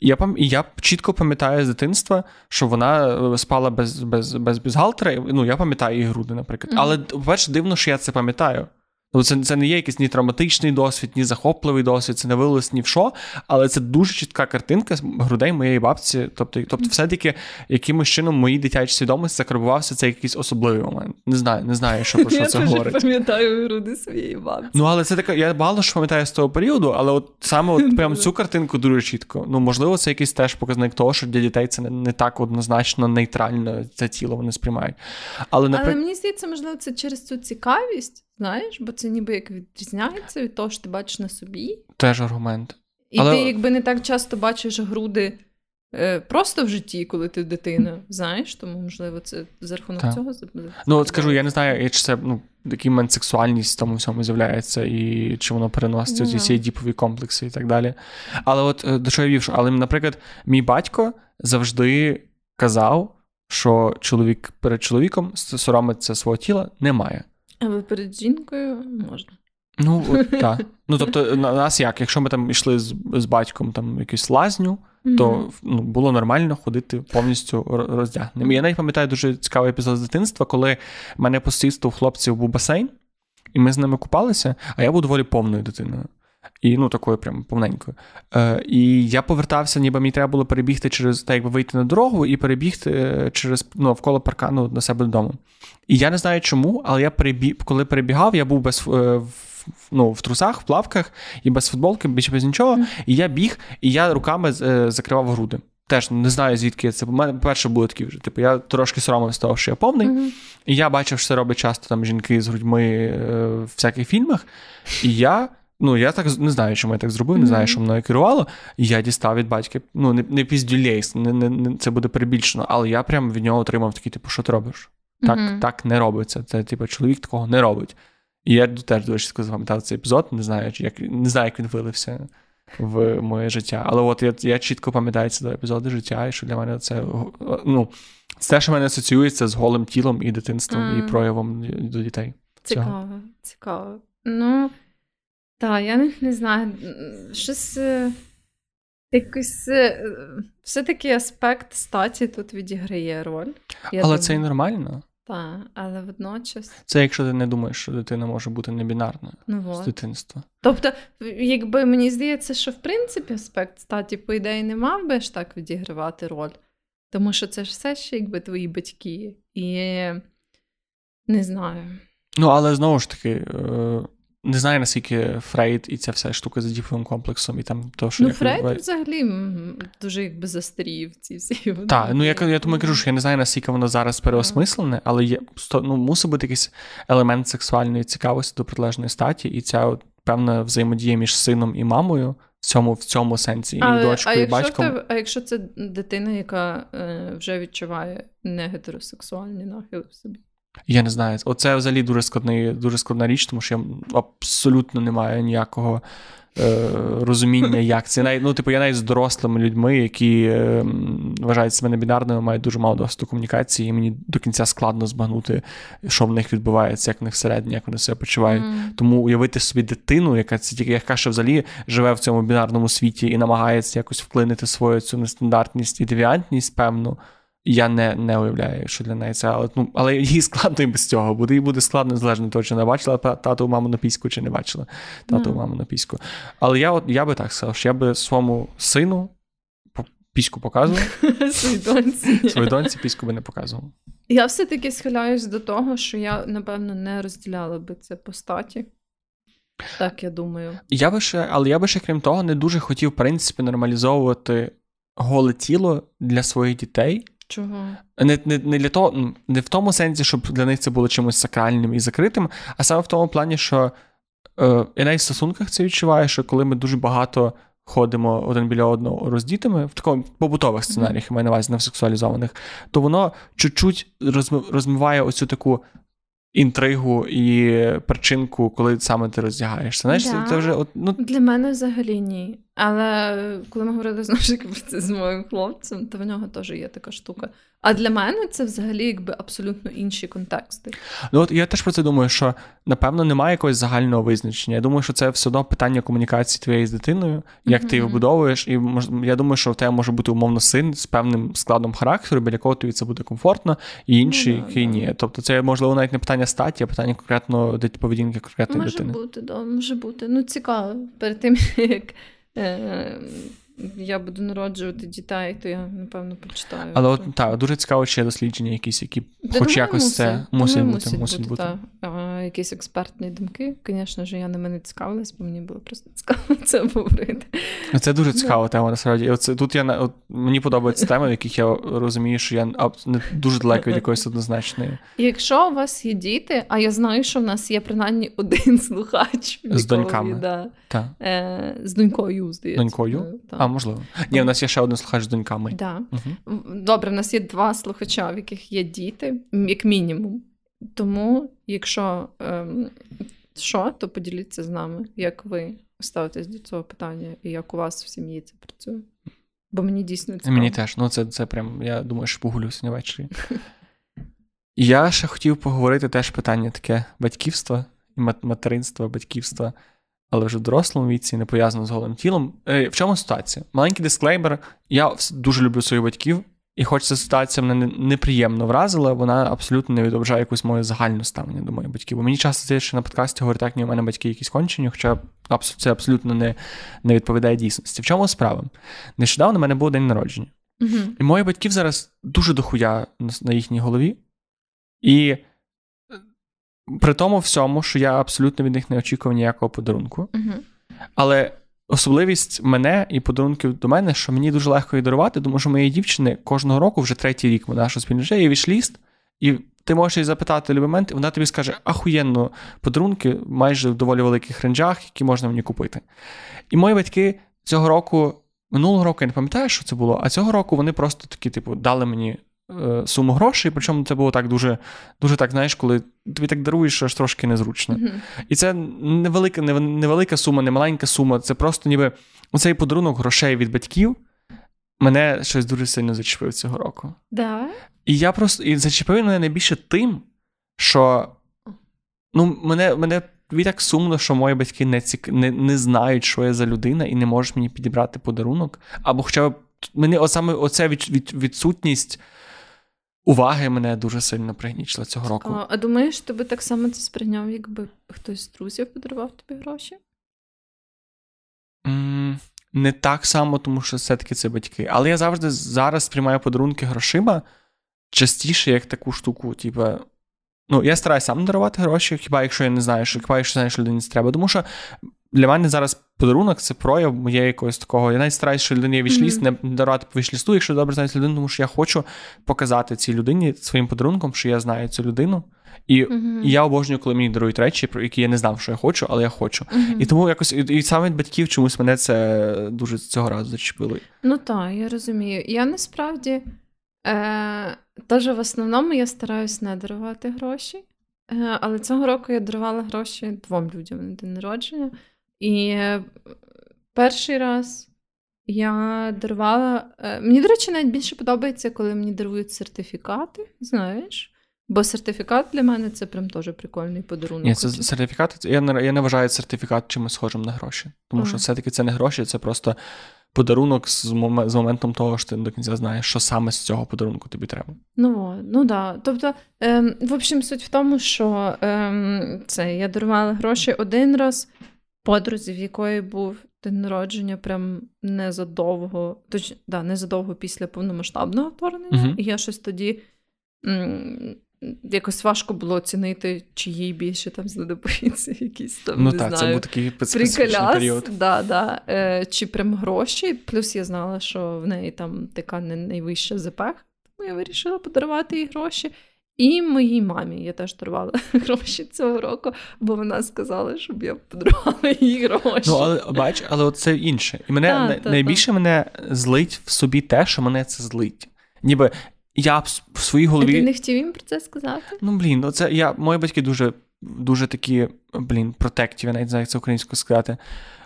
І я, пам... і я чітко пам'ятаю з дитинства, що вона е, спала без, без, без без галтера. Ну, я пам'ятаю її груди, наприклад. Мгм. Але, по-перше, дивно, що я це пам'ятаю. Ну, це, це не є якийсь ні травматичний досвід, ні захопливий досвід, це не вилилось ні в що, але це дуже чітка картинка грудей моєї бабці. Тобто, тобто все-таки якимось чином моїй дитячій свідомості закарбувався цей якийсь особливий момент. Не знаю, не знаю, що про що це говорить. пам'ятаю груди своєї бабці. Ну, але це таке, я мало що пам'ятаю з того періоду, але от саме от прям цю картинку дуже чітко. Ну, можливо, це якийсь теж показник того, що для дітей це не, не так однозначно нейтрально це тіло вони сприймають. Але, Але мені здається, можливо, це через цю цікавість, знаєш, бо це ніби як відрізняється від того, що ти бачиш на собі. теж аргумент. І Але- ти якби не так часто бачиш груди е, просто в житті, коли ти дитина, знаєш, тому можливо це за рахунок Так. цього Ну, от скажу, я не знаю, чи це ну, який момент сексуальність в тому всьому з'являється, і чи воно переноситься Ну, ці діпові комплекси і так далі. Але от е, до чого я вів, що, але, наприклад, мій батько завжди казав, що чоловік перед чоловіком соромиться свого тіла немає. Але перед жінкою можна. Ну, от, так. Ну, тобто, на нас як? Якщо ми там йшли з, з батьком там якусь лазню, то ну, було нормально ходити повністю роздягненим. Я навіть пам'ятаю дуже цікавий епізод з дитинства, коли в мене по сусідству у хлопців був басейн, і ми з ними купалися, а я був доволі повною дитиною. І ну такою прям повненькою. Е, і я повертався, ніби мені треба було перебігти через так, якби вийти на дорогу і перебігти е, через ну, навколо паркану до себе додому. І я не знаю чому, але я перебіг, коли перебігав, я був без е, в, ну, в трусах, в плавках і без футболки, більше без нічого. І я біг, і я руками е, закривав груди. Теж не знаю, звідки це. У мене перше було такі вже. Типу, я трошки соромився того, що я повний. Мгм. І я бачив, що це роблять часто там жінки з грудьми е, в всяких фільмах. І я. Ну, я так не знаю, чому я так зробив, не знаю, що мною керувало. Я дістав від батька, ну, не, не піздюлейс, не, не, не, це буде перебільшено, але я прям від нього отримав такий, типу, що ти робиш? Так, Мгм. так не робиться. Це, типу, чоловік такого не робить. І я теж дуже чітко запам'ятав цей епізод, не знаю, як, не знаю, як він вилився в моє життя. Але от я, я чітко пам'ятаю ці два епізоди життя, і що для мене це ну, це що мене асоціюється з голим тілом і дитинством, і проявом до дітей. Цікаво, цікаво. Ну, так, я не, не знаю. Щось е, якось е, все-таки аспект статі тут відіграє роль. Я Але це і нормально. Так, але водночас. Це якщо ти не думаєш, що дитина може бути небінарною Ну, з дитинства. Тобто, якби мені здається, що в принципі аспект статі, по ідеї, не мав би ж так відігравати роль. Тому що це ж все ще якби твої батьки. І не знаю. Ну, але знову ж таки, е, не знаю, наскільки Фрейд і ця вся штука з діповим комплексом, і там то, що Ну, Фрейд відбувається- взагалі дуже якби застарів ці всі. Так, ну я, я тому і кажу, що я не знаю, наскільки воно зараз переосмислене, але є ну, мусить бути якийсь елемент сексуальної цікавості до протилежної статі, і ця от, певна взаємодія між сином і мамою в цьому, в цьому сенсі, і а, а, дочкою, і батьком. те- а якщо це дитина, яка е, вже відчуває негетеросексуальні нахили в собі? Я не знаю. Оце взагалі дуже складний, дуже складна річ, тому що я абсолютно не маю ніякого е, розуміння, як це. Навіть, ну, типу, я навіть з дорослими людьми, які е, вважають себе небінарними, мають дуже мало досвіду комунікації, і мені до кінця складно збагнути, що в них відбувається, як в них всередині, як вони себе почувають. М. Тому уявити собі дитину, яка це тільки яка ще взагалі живе в цьому бінарному світі і намагається якось вклинити свою цю нестандартність і девіантність, певну. Я не, не уявляю, що для неї це, але ну але їй складно і без цього. Буде їй буде складно залежно від того, чи вона бачила тату маму на піську, чи не бачила тату маму на піську. Але я от я би так сказав, що я би своєму сину піську показував. Своїй доньці. Своїй доньці піську би не показував. Я все-таки схиляюсь до того, що я, напевно, не розділяла би це по статі. Так, я думаю. Я би ще, але я би ще, крім того, не дуже хотів, в принципі, нормалізовувати голе тіло для своїх дітей. Чого? Не не, не для того, не в тому сенсі, щоб для них це було чимось сакральним і закритим, а саме в тому плані, що е, я навіть в стосунках це відчуваю, що коли ми дуже багато ходимо один біля одного роздітими, в такому побутових сценаріях, mm-hmm. я маю на увазі не в сексуалізованих, то воно чуть-чуть розмиває оцю таку інтригу і причинку, коли саме ти роздягаєшся. Знаєш, да. це вже от, ну... Для мене взагалі ні. Але коли ми говорили знову ж таки про це з моїм хлопцем, то в нього теж є така штука. А для мене це взагалі якби абсолютно інші контексти. Ну от я теж про це думаю, що напевно немає якогось загального визначення. Я думаю, що це все одно питання комунікації твоєї з дитиною, як mm-hmm. ти її вибудовуєш, і мож, я думаю, що в тебе може бути умовно син з певним складом характеру, біля якого тобі це буде комфортно, і інші, mm-hmm. які ні. Тобто, це можливо навіть не питання статі, а питання конкретно поведінки конкретної може дитини. Може бути, да, може бути. Ну цікаво перед тим як. Е, я буду народжувати дітей, то я напевно прочитаю. Але от так, дуже цікаво, ще дослідження, якісь, які хоч якось мусить. це мусить бути. Мусить, мусить бути. бути. Якісь експертні думки. Звісно ж, я на мене цікавилась, бо мені було просто цікаво це обговорити. Це дуже цікава тема, насправді. Оце, тут я от, мені подобаються теми, в яких я розумію, що я не дуже далеко від якоїсь однозначної. Якщо у вас є діти, а я знаю, що в нас є принаймні один слухач з доньками. Да, е, з донькою, здається. Донькою? Та. А, можливо. Ні, у нас є ще один слухач з доньками. Да. Угу. Добре, в нас є два слухача, в яких є діти, як мінімум. Тому, якщо ем, що, то поділіться з нами, як ви ставитесь до цього питання і як у вас в сім'ї це працює. Бо мені дійсно цікаво. Мені теж. Ну, це це прям, я думаю, що погулю сьогодні ввечері. Я ще хотів поговорити теж питання таке батьківства і материнства, батьківства але вже в дорослому віці, не пов'язано з голим тілом. Е, в чому ситуація? Маленький дисклеймер. Я дуже люблю своїх батьків, і хоч ця ситуація мене неприємно вразила, вона абсолютно не відображає якусь моє загальне ставлення до моїх батьків. Бо мені часто здається, що на подкасті говорять, так, ні, у мене батьки якісь кончені, хоча це абсолютно не не відповідає дійсності. В чому справа? Нещодавно в мене був день народження. uh І моїх батьків зараз дуже дохуя на їхній голові. І при тому всьому, що я абсолютно від них не очікував ніякого подарунку. uh Але особливість мене і подарунків до мене, що мені дуже легко її дарувати, тому що моєї дівчини кожного року, вже третій рік, вона що спільно є вішліст, і ти можеш її запитати в момент, і вона тобі скаже: ахуєнно подарунки майже в доволі великих ренджах, які можна мені купити. І мої батьки цього року. Минулого року я не пам'ятаю, що це було, а цього року вони просто такі, типу, дали мені суму грошей, причому це було так дуже, дуже так, знаєш, коли тобі так даруєш, що аж трошки незручно. Mm-hmm. І це невелика, невелика сума, не маленька сума. Це просто ніби цей подарунок грошей від батьків. Мене щось дуже сильно зачепив цього року. Да. І я просто і зачепив мене найбільше тим, що ну, мене мене так сумно, що мої батьки не цік... не, не знають, що я за людина, і не можуть мені підібрати подарунок. Або хоча б мені саме оця від, від, відсутність уваги мене дуже сильно пригнічила цього року. А, а думаєш, ти би так само це сприйняв, якби хтось з друзів подарував тобі гроші? Mm, не так само, тому що все-таки це батьки. Але я завжди зараз сприймаю подарунки грошима частіше, як таку штуку, типу. Ну, я стараюся сам дарувати гроші, хіба якщо я не знаю, що хіба якщо знаєш, людині це треба. Тому що для мене зараз подарунок це прояв моєї якогось такого. Я навіть стараюся, що людині вішліст, mm-hmm. не дарувати по вішлісту, якщо добре знаю людину, тому що я хочу показати цій людині своїм подарунком, що я знаю цю людину. І mm-hmm. і я обожнюю, коли мені дарують речі, про які я не знав, що я хочу, але я хочу. Mm-hmm. І тому якось і, і саме від батьків чомусь мене це дуже цього разу зачепило. Ну так, я розумію. Я насправді е, теж в основному я стараюсь не дарувати гроші. Е, але цього року я дарувала гроші двом людям на день народження. І е, перший раз я дарувала. Е, мені, до речі, навіть більше подобається, коли мені дарують сертифікати, знаєш. Бо сертифікат для мене це прям теж прикольний подарунок. Ні, це сертифікат. Я не я не вважаю сертифікат чимось схожим на гроші. Тому ага. що все-таки це не гроші, це просто подарунок з мом... з моментом того, що ти до кінця знаєш, що саме з цього подарунку тобі треба. Ну ну да. Тобто, ем, в общем, суть в тому, що ем, це я дарувала гроші один раз подрузі, в якої був день народження прям незадовго, точ, да, незадовго після повномасштабного вторгнення. Мгм. І я щось тоді м, якось важко було оцінити, чи їй більше там знадобиться якісь там. Ну не так, це був такий приколяс, період. Да, да. Е, чи прям гроші. Плюс я знала, що в неї там така не найвища ЗП, тому я вирішила подарувати їй гроші. І моїй мамі я теж дарувала гроші цього року, бо вона сказала, щоб я подарувала їй гроші. Ну, але бач, але от це інше. І мене Та, та, найбільше мене злить в собі те, що мене це злить. Ніби я в, своїй своїй а голові. ти не хотів їм про це сказати? Ну, блін, ну це я. Мої батьки дуже, дуже такі, блін, протектів, я навіть знаю, як це українською сказати.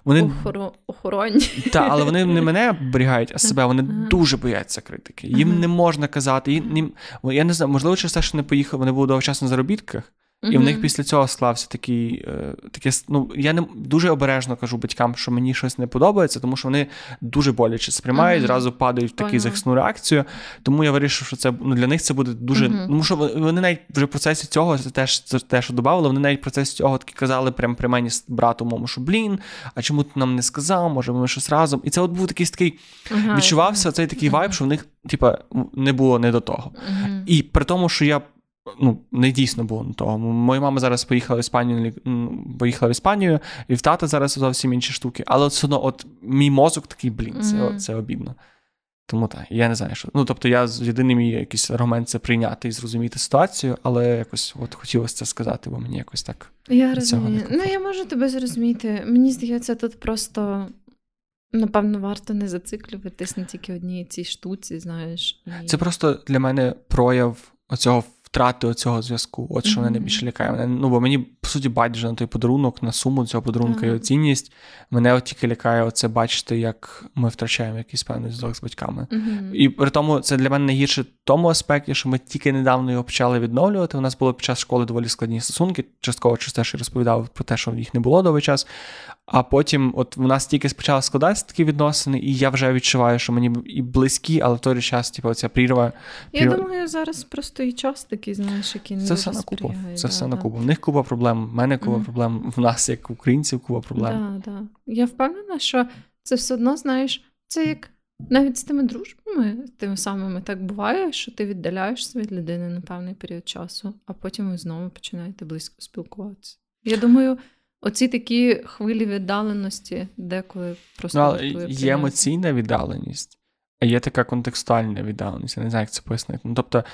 Вони Охоро... Охоронні. та, але вони не мене оберігають, а себе. Вони Ага. дуже бояться критики. Їм Ага. не можна казати. Їм, їм- я не знаю, можливо, через те, що не поїхали, вони були довго часу на заробітках. І в них після цього склався такий, е, таке, ну, я не дуже обережно кажу батькам, що мені щось не подобається, тому що вони дуже боляче сприймають, Ага. зразу падають в таку захисну реакцію. Тому я вирішив, що це ну, для них це буде дуже. Мгм. Тому що вони навіть вже в процесі цього, це теж це те, що додавали, вони навіть в процесі цього таки казали прямо при мені з братом моєму, що блін, а чому ти нам не сказав? Може, ми щось разом. І це от був такий такий, відчувався цей такий вайб, що в них, типа, не було не до того. І при тому, що я ну, не дійсно було на того. Моя мама зараз поїхала в Іспанію, поїхала в Іспанію, і в тата зараз зовсім інші штуки. Але все одно, от мій мозок такий, блін, це, Мгм. це обідно. Тому так, я не знаю, що. Ну, тобто, я єдиний мій якийсь аргумент це прийняти і зрозуміти ситуацію, але якось от хотілося це сказати, бо мені якось так. Я розумію. Ну, я можу тебе зрозуміти. Мені здається, тут просто. Напевно, варто не зациклюватись на тільки одній цій штуці, знаєш. І... Це просто для мене прояв оцього втрати оцього зв'язку. От що мене Мгм. найбільше лякає. Мене, ну, бо мені, по суті, байдуже на той подарунок, на суму цього подарунка і Так. цінність. Мене от тільки лякає оце бачити, як ми втрачаємо якийсь певний зв'язок з батьками. Мгм. І при тому це для мене найгірше в тому аспекті, що ми тільки недавно його почали відновлювати. У нас було під час школи доволі складні стосунки, частково через те, що я розповідав про те, що їх не було довгий час. А потім, от в нас тільки почали складатися такі відносини, і я вже відчуваю, що мені і близькі, але в той же час, типу, ця прірва. Я прірва- думаю, зараз просто і час такий, знаєш, який не Це все на купу. Це да, все на купу. В них купа проблем, в мене купа Мгм. проблем, в нас, як українців, купа проблем. Да, да. Я впевнена, що це все одно, знаєш, це як навіть з тими дружбами, тими самими так буває, що ти віддаляєшся від людини на певний період часу, а потім ви знову починаєте близько спілкуватися. Я думаю, оці такі хвилі віддаленості деколи просто Ну, але є прийняти. емоційна віддаленість, а є така контекстуальна віддаленість. Я не знаю, як це пояснити. Ну, тобто,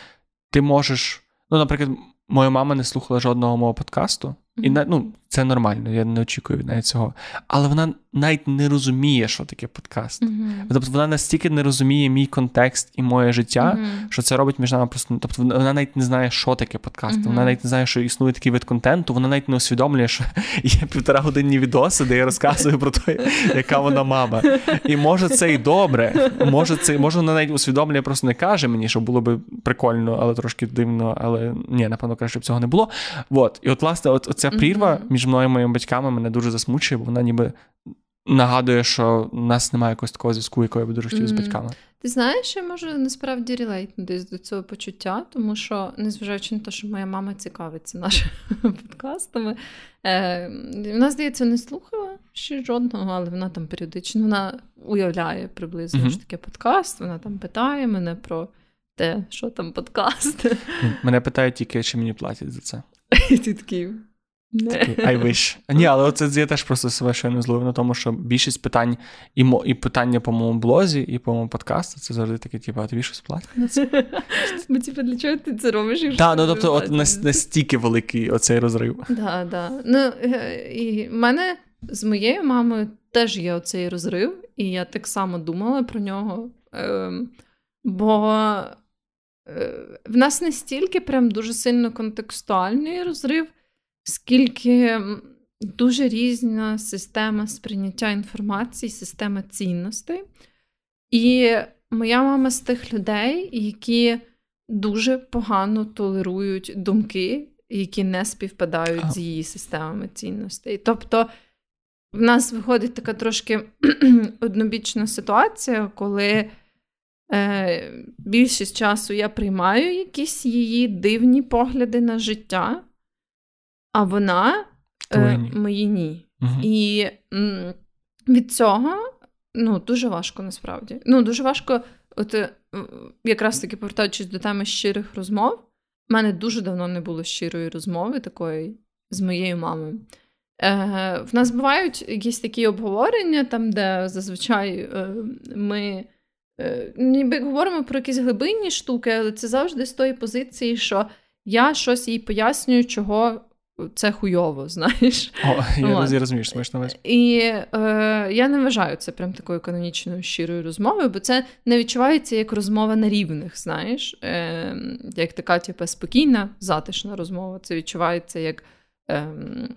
ти можеш. Ну, наприклад, моя мама не слухала жодного мого подкасту, і ну, це нормально, я не очікую від неї цього. Але вона навіть не розуміє, що таке подкаст. Мгм. Тобто вона настільки не розуміє мій контекст і моє життя, Мгм. що це робить між нами просто. Тобто вона навіть не знає, що таке подкаст. Мгм. Вона навіть не знає, що існує такий вид контенту. Вона навіть не усвідомлює, що є півтора годинні відоси, де я розказую про те, яка вона мама. І може це і добре. Може, це може вона навіть усвідомлює, просто не каже мені, що було би прикольно, але трошки дивно. Але ні, напевно, краще б цього не було. От. І от, власне, от ця прірва між мною і моїми батьками мене дуже засмучує, бо вона ніби. Нагадує, що у нас немає якогось такого зв'язку, якого я би дуже хотів з батьками. Ти знаєш, я можу насправді релейтнутись до цього почуття, тому що, незважаючи на те, що моя мама цікавиться нашими подкастами, е, вона, здається, не слухала ще жодного, але вона там періодично вона уявляє приблизно, Мгм. що таке подкаст. Вона там питає мене про те, що там подкаст. Мене питають тільки, чи мені платять за це. І ти такий. Не. I wish. Ні, але оце я теж просто себе щойно зловив на тому, що більшість питань і мо, і питання по моєму блозі, і по моєму подкасту, це завжди таке, типу, а тобі щось платять? це? Бо типу, для чого ти це робиш? Так, ну тобто, от настільки великий оцей розрив. Да, да. Ну, е, і в мене з моєю мамою теж є оцей розрив, і я так само думала про нього. Ем, бо е, в нас не стільки прям дуже сильно контекстуальний розрив, скільки дуже різна система сприйняття інформації, система цінностей. І моя мама з тих людей, які дуже погано толерують думки, які не співпадають А. з її системами цінностей. Тобто, в нас виходить така трошки однобічна ситуація, коли е, більшість часу я приймаю якісь її дивні погляди на життя, а вона е, мої ні. Мгм. І м, від цього ну, дуже важко насправді. Ну, дуже важко, от е, якраз таки повертаючись до теми щирих розмов, в мене дуже давно не було щирої розмови такої з моєю мамою. Е, В нас бувають якісь такі обговорення, там, де зазвичай е, ми е, ніби говоримо про якісь глибинні штуки, але це завжди з тої позиції, що я щось їй пояснюю, чого це хуйово, знаєш. О, Я От. розумієш, смішно весь. І е, я не вважаю це прям такою канонічною щирою розмовою, бо це не відчувається як розмова на рівних, знаєш, е, як така, типу, спокійна, затишна розмова. Це відчувається як. Ем,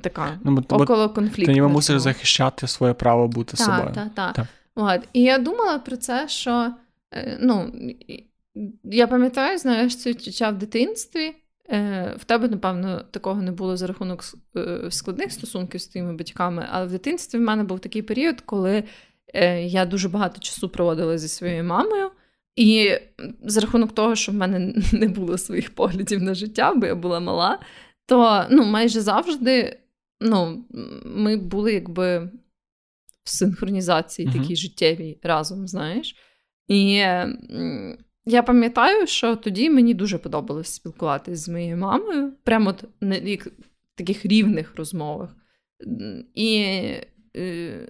така ну, около конфлікту. Ти ніби мусиш захищати своє право бути та, собою. Так, так, так. От. І я думала про це, що е, ну, я пам'ятаю, знаєш, це відчуття в дитинстві. Е, в тебе, напевно, такого не було за рахунок е, складних стосунків з твоїми батьками, але в дитинстві в мене був такий період, коли я дуже багато часу проводила зі своєю мамою. І за рахунок того, що в мене не було своїх поглядів на життя, бо я була мала, то ну, майже завжди ну, ми були якби в синхронізації uh-huh. такій життєвій разом, знаєш. І я пам'ятаю, що тоді мені дуже подобалось спілкуватися з моєю мамою, прямо от на таких рівних розмовах. І е,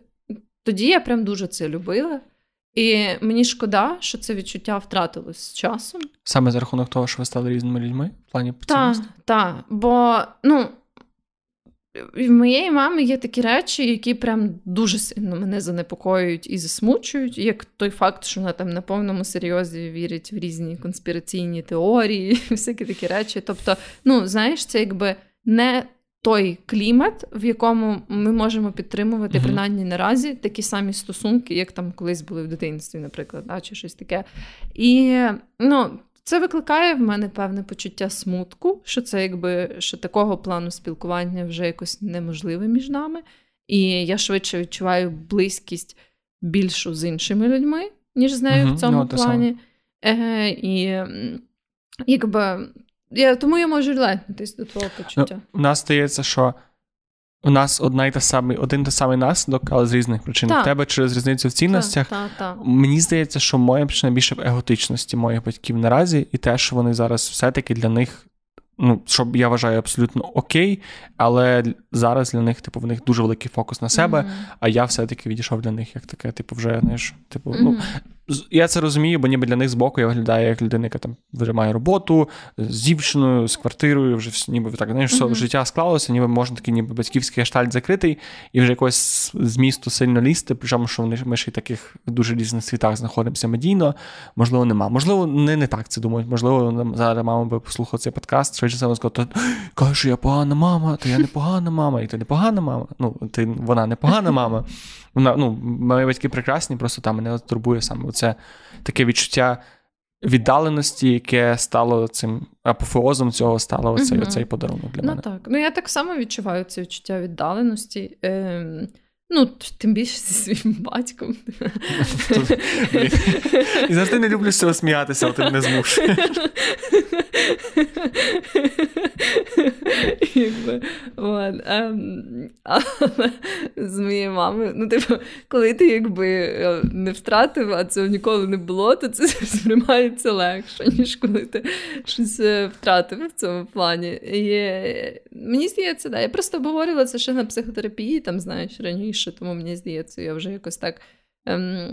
тоді я прям дуже це любила. І мені шкода, що це відчуття втратилось з часом. Саме за рахунок того, що ви стали різними людьми в плані Так, так. Бо ну, в моєї мами є такі речі, які прям дуже сильно мене занепокоюють і засмучують, як той факт, що вона там на повному серйозі вірить в різні конспіраційні теорії, всякі такі речі. Тобто, ну, знаєш, це якби не той клімат, в якому ми можемо підтримувати, принаймні наразі, такі самі стосунки, як там колись були в дитинстві, наприклад, да, чи щось таке. І ну, це викликає в мене певне почуття смутку, що це якби що такого плану спілкування вже якось неможливе між нами. І я швидше відчуваю близькість більшу з іншими людьми, ніж з нею mm-hmm. в цьому no, плані. Е, І якби я, Тому я можу релентнутись до твого ну, почуття. Ну, у нас здається, що у нас одна й та самий, один та самий наслідок, але з різних причин. У тебе через різницю в цінностях. Та, та, Мені здається, що моя причина більше в еготичності моїх батьків наразі, і те, що вони зараз все-таки для них ну, що я вважаю абсолютно окей, але зараз для них, типу, в них дуже великий фокус на себе, mm-hmm. а я все-таки відійшов для них як таке, типу, вже знаєш, типу, mm-hmm. ну. Я це розумію, бо ніби для них збоку я виглядаю як людина, яка там вже має роботу з дівчиною, з квартирою, вже ніби так знаєш, mm-hmm. життя склалося, ніби можна такий ніби батьківський гештальт закритий, і вже якось змісту сильно лізти, причому що вони ми ще й таких дуже різних світах знаходимося медійно, можливо, нема. Можливо, не не так це думають. Можливо, зараз мама би послухала цей подкаст, швидше саме сказала, каже, що я погана мама, то я не погана мама, і ти не погана мама. Ну, ти вона не погана мама. Вона, ну, Мої батьки прекрасні, просто там мене турбує саме це таке відчуття віддаленості, яке стало цим апофеозом цього стало оцей, угу. оцей подарунок для ну, мене. Ну так. Ну я так само відчуваю це відчуття віддаленості. Е, Ну, тим більше зі своїм батьком. І завжди не люблю з цього сміятися, але ти мене змушуєш. Якби, от, ем, але з моєю мамою, ну, типу, коли ти якби е, не втратив, а цього ніколи не було, то це сприймається легше, ніж коли ти щось е, втратив в цьому плані. І е, Мені здається, да. Я просто обговорювала це ще на психотерапії, там, знаєш, раніше, тому мені здається, я вже якось так. Ем,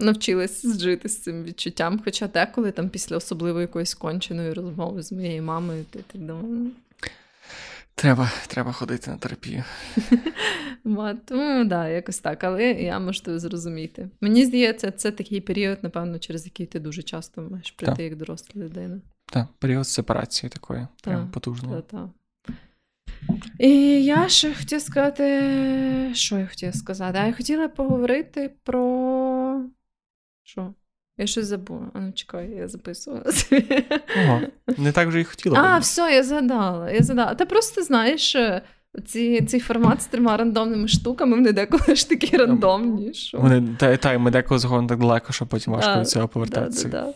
навчилась зжити з цим відчуттям. Хоча деколи там після особливо якоїсь конченої розмови з моєю мамою, ти так думаю. Треба треба ходити на терапію. Тому да, якось так, але я можу тебе зрозуміти. Мені здається, це такий період, напевно, через який ти дуже часто маєш прийти так. як доросла людина. Так, період сепарації такої, прям потужної. Так, так. І я ще хотіла сказати, що я хотіла сказати? А я хотіла поговорити про. Що? Я щось забула. А ну чекай, я записувала. Ого, Не так вже і хотіла. А, все, я згадала. я згадала. Та просто знаєш. Ці, Цей формат з трьома рандомними штуками, вони деколи ж такі рандомні. що... Вони, та, та, Ми деколи заходимо так далеко, що потім важко від цього повертатися. Да, да, да.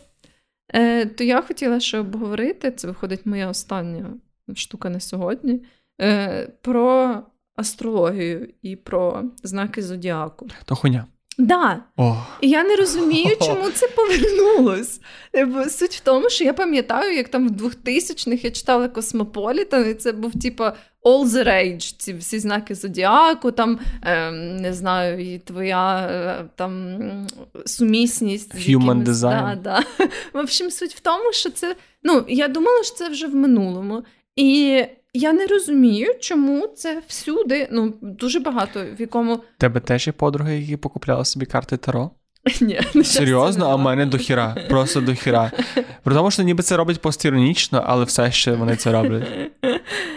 Е, То я хотіла ще обговорити, це виходить моя остання штука на сьогодні. Е, Про астрологію і про знаки зодіаку. То хуйня. Да. О. І я не розумію, чому це повернулось. Бо Суть в тому, що я пам'ятаю, як там в 2000-х я читала Космополітан, і це був типа all the rage, ці всі знаки зодіаку, там ем, не знаю, і твоя е, там сумісність. Human якимось, design. Да, да. В общем, суть в тому, що це. Ну, я думала, що це вже в минулому. І я не розумію, чому це всюди. Ну, дуже багато в якому. Тебе теж є подруги, які покупляли собі карти Таро? Ні, Серйозно, а в мене дохіра. Просто дохіра. При тому, що ніби це роблять постіронічно, але все ще вони це роблять.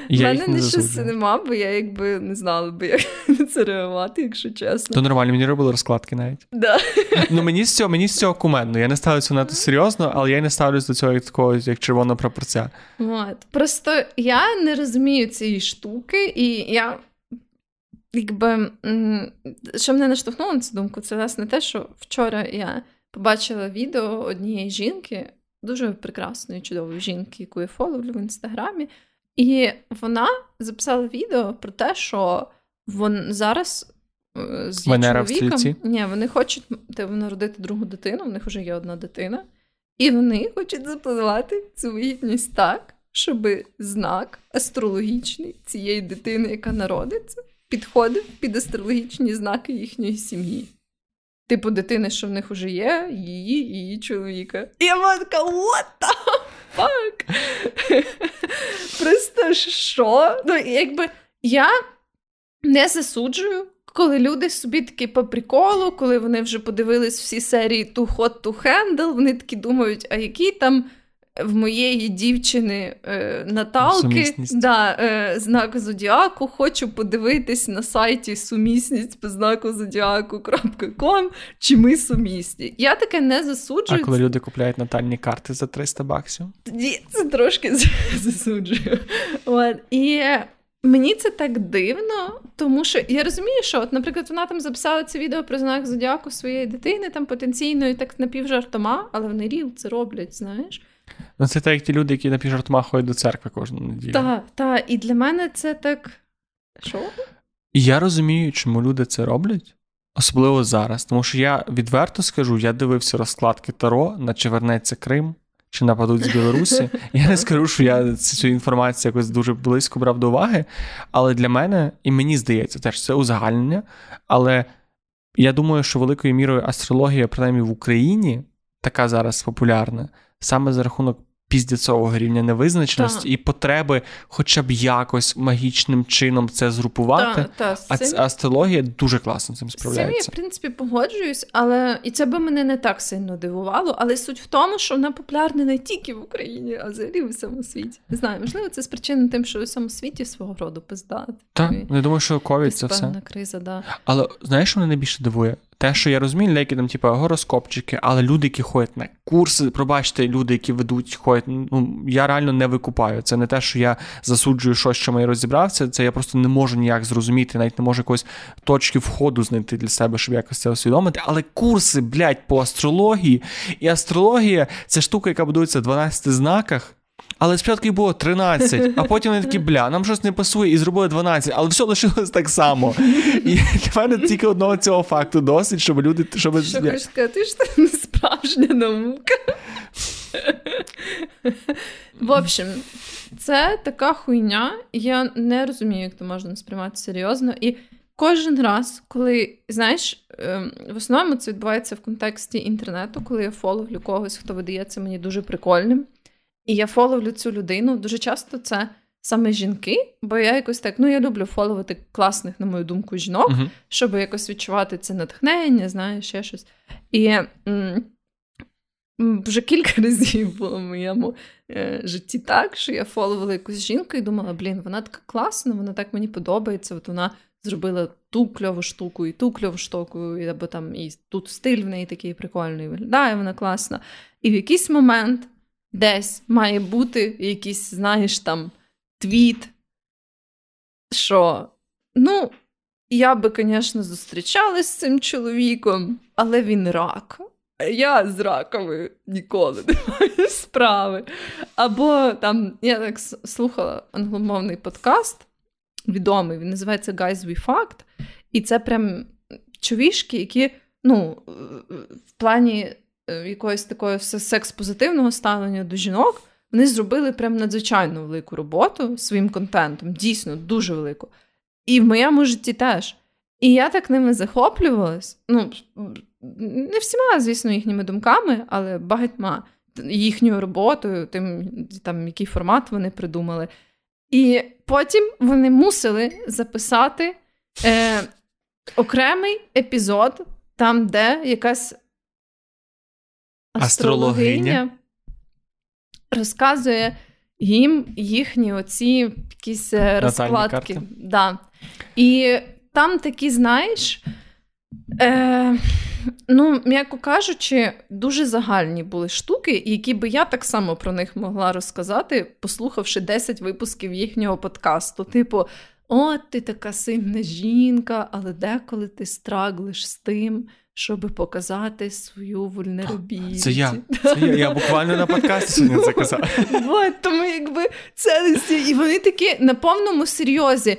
У мене не щось нема, бо я якби не знала би, як на це реагувати, якщо чесно. То нормально, мені робили розкладки навіть. Да. Ну мені з цього мені з цього куменно. Я не ставлюся надто серйозно, але я не ставлюсь до цього як такого, як червоного прапорця. От. Просто я не розумію цієї штуки, і я якби що мене наштовхнуло на цю думку, це власне те, що вчора я побачила відео однієї жінки, дуже прекрасної, чудової жінки, яку я фоловлю в інстаграмі, і вона записала відео про те, що вон зараз. Е, з Венера чоловіком, ні, вони хочуть народити другу дитину, в них вже є одна дитина, і вони хочуть запланувати цю вагітність так, щоб знак астрологічний цієї дитини, яка народиться, підходив під астрологічні знаки їхньої сім'ї. Типу дитини, що в них вже є, її і її чоловіка. І я була така, what the fuck? Просто що? Ну, якби я не засуджую, коли люди собі такі по приколу, коли вони вже подивились всі серії Too Hot to Handle, вони такі думають, а який там в моєї дівчини е, Наталки да, е, знак Зодіаку. Хочу подивитись на сайті сумісність по знаку зодіаку.ком, чи ми сумісні. Я таке не засуджую. А коли люди купляють натальні карти за 300 баксів? Тоді це трошки засуджую. От. І Мені це так дивно, тому що я розумію, що, от, наприклад, вона там записала це відео про знак зодіаку своєї дитини, там потенційно і так напівжартома, але вони ріл це роблять, знаєш. Ну, це так, як ті люди, які на півжартома ходять до церкви кожну неділю. Так, так. І для мене це так. Що? І я розумію, чому люди це роблять, особливо зараз. Тому що я відверто скажу, я дивився розкладки Таро, на чи вернеться Крим, чи нападуть з Білорусі. Я не скажу, що я цю інформацію якось дуже близько брав до уваги. Але для мене, і мені здається, теж це узагальнення. Але я думаю, що великою мірою астрологія, принаймні в Україні, така зараз популярна саме за рахунок піздяцового рівня невизначеності та. і потреби, хоча б якось магічним чином це згрупувати. Та, а цим... астрологія дуже класно цим справляється. З цим я, в принципі, погоджуюсь, але і це би мене не так сильно дивувало. Але суть в тому, що вона популярна не тільки в Україні, а взагалі в усьому світі. Не знаю, можливо, це спричинено тим, що в усьому світі свого роду пиздати. Так, я думаю, що ковід це все. криза, да. Але знаєш, що мене найбільше дивує? Те, що я розумію, деякі там, типу, гороскопчики, але люди, які ходять на курси, пробачте, люди, які ведуть, ходять, ну я реально не викупаю. Це не те, що я засуджую щось, що я розібрався. Це я просто не можу ніяк зрозуміти, навіть не можу якоїсь точки входу знайти для себе, щоб якось це усвідомити. Але курси, блядь, по астрології, і астрологія це штука, яка будується в 12 знаках. Але спочатку їх було 13, а потім вони такі, бля, нам щось не пасує, і зробили 12, але все лишилось так само. І для мене тільки одного цього факту досить, щоб люди. Щоб... Що хочеш сказати, що це не справжня наука. В общем, це така хуйня. Я не розумію, як це можна сприймати серйозно. І кожен раз, коли, знаєш, ем, в основному це відбувається в контексті інтернету, коли я фоловлю когось, хто видається мені дуже прикольним. І я фоловлю цю людину. Дуже часто це саме жінки, бо я якось так, ну я люблю фоловити класних, на мою думку, жінок, uh-huh. щоб якось відчувати це натхнення, знаєш, ще щось. І м- вже кілька разів було в моєму е, житті так, що я фоловила якусь жінку і думала, блін, вона така класна, вона так мені подобається. От вона зробила ту кльову штуку, і ту кльову штуку, або там і тут стиль в неї такий прикольний виглядає, вона класна. І в якийсь момент десь має бути якийсь, знаєш, там твіт, що, ну, я би, звісно, зустрічалась з цим чоловіком, але він рак. Я з раковою ніколи не маю справи. Або там я так слухала англомовний подкаст, відомий. Він називається Guys We Fact. І це прям човішки, які ну, в плані якогось такого секс-позитивного ставлення до жінок. Вони зробили прям надзвичайно велику роботу своїм контентом, дійсно дуже велику. І в моєму житті теж. І я так ними захоплювалась. Ну, не всіма, звісно, їхніми думками, але багатьма їхньою роботою, тим, там, який формат вони придумали. І потім вони мусили записати е, окремий епізод, там, де якась астрологиня розказує їм їхні оці якісь е, розкладки. Да. І там такі, знаєш, е, ну, м'яко кажучи, дуже загальні були штуки, які би я так само про них могла розказати, послухавши 10 випусків їхнього подкасту. Типу, от ти така сильна жінка, але деколи ти страглиш з тим щоб показати свою вульнерабільність. Це я. Це я. Я буквально на подкасті сьогодні це казав. Вот, тому якби це і вони такі на повному серйозі.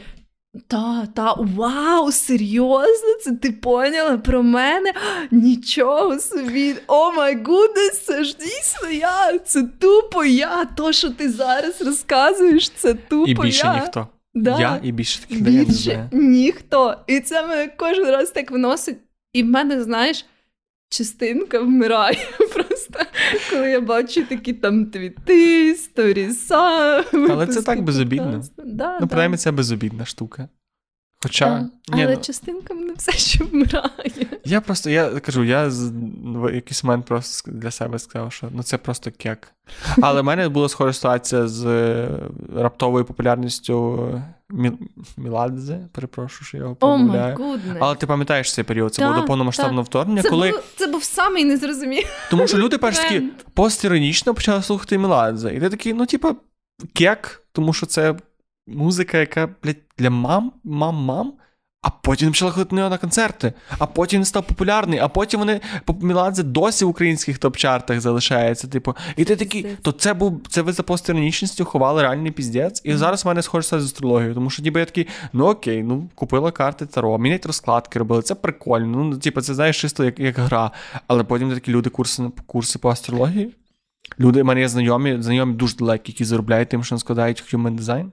Та, та, вау, серйозно? Це ти поняла про мене? Нічого собі. Oh my goodness, це ж дійсно я. Це тупо я. То, що ти зараз розказуєш, це тупо. І більше я. ніхто. Да. Я і більше таких Більше ніхто. І це мене кожен раз так виносить. І в мене, знаєш, частинка вмирає просто, коли я бачу такі там твіти, сторіса. Але це так безобідно. Да, ну, принаймні, це безобідна штука. Хоча. А, ні, але ну, частинка мене все ще вмирає. Я просто я кажу, я в якийсь момент просто для себе сказав, що ну це просто кек. Але в мене була схожа ситуація з е, раптовою популярністю Мі... Міладзе, перепрошую, що я його помиляю. Oh Але ти пам'ятаєш цей період, це та, було до повномасштабного та. вторгнення. Це коли... був, це був самий незрозумілий. Тому що люди перш такі постіронічно почали слухати Міладзе. І ти такий, ну, типа, кек, тому що це музика, яка блядь, для мам, мам-мам. А потім почали ходити на нього на концерти, а потім він став популярний, а потім вони Міладзе досі в українських топ-чартах залишається. Типу, і ти такий, то це був це ви за постіронічністю ховали реальний піздець. І mm-hmm. зараз в мене схоже з астрологією, тому що ніби я такий, ну окей, ну купила карти Таро, мінять розкладки робили, це прикольно. Ну, типу, це знаєш чисто як як гра. Але потім такі люди курси курси по астрології. Люди, в мене є знайомі, знайомі дуже далекі, які заробляють тим, що складають human design.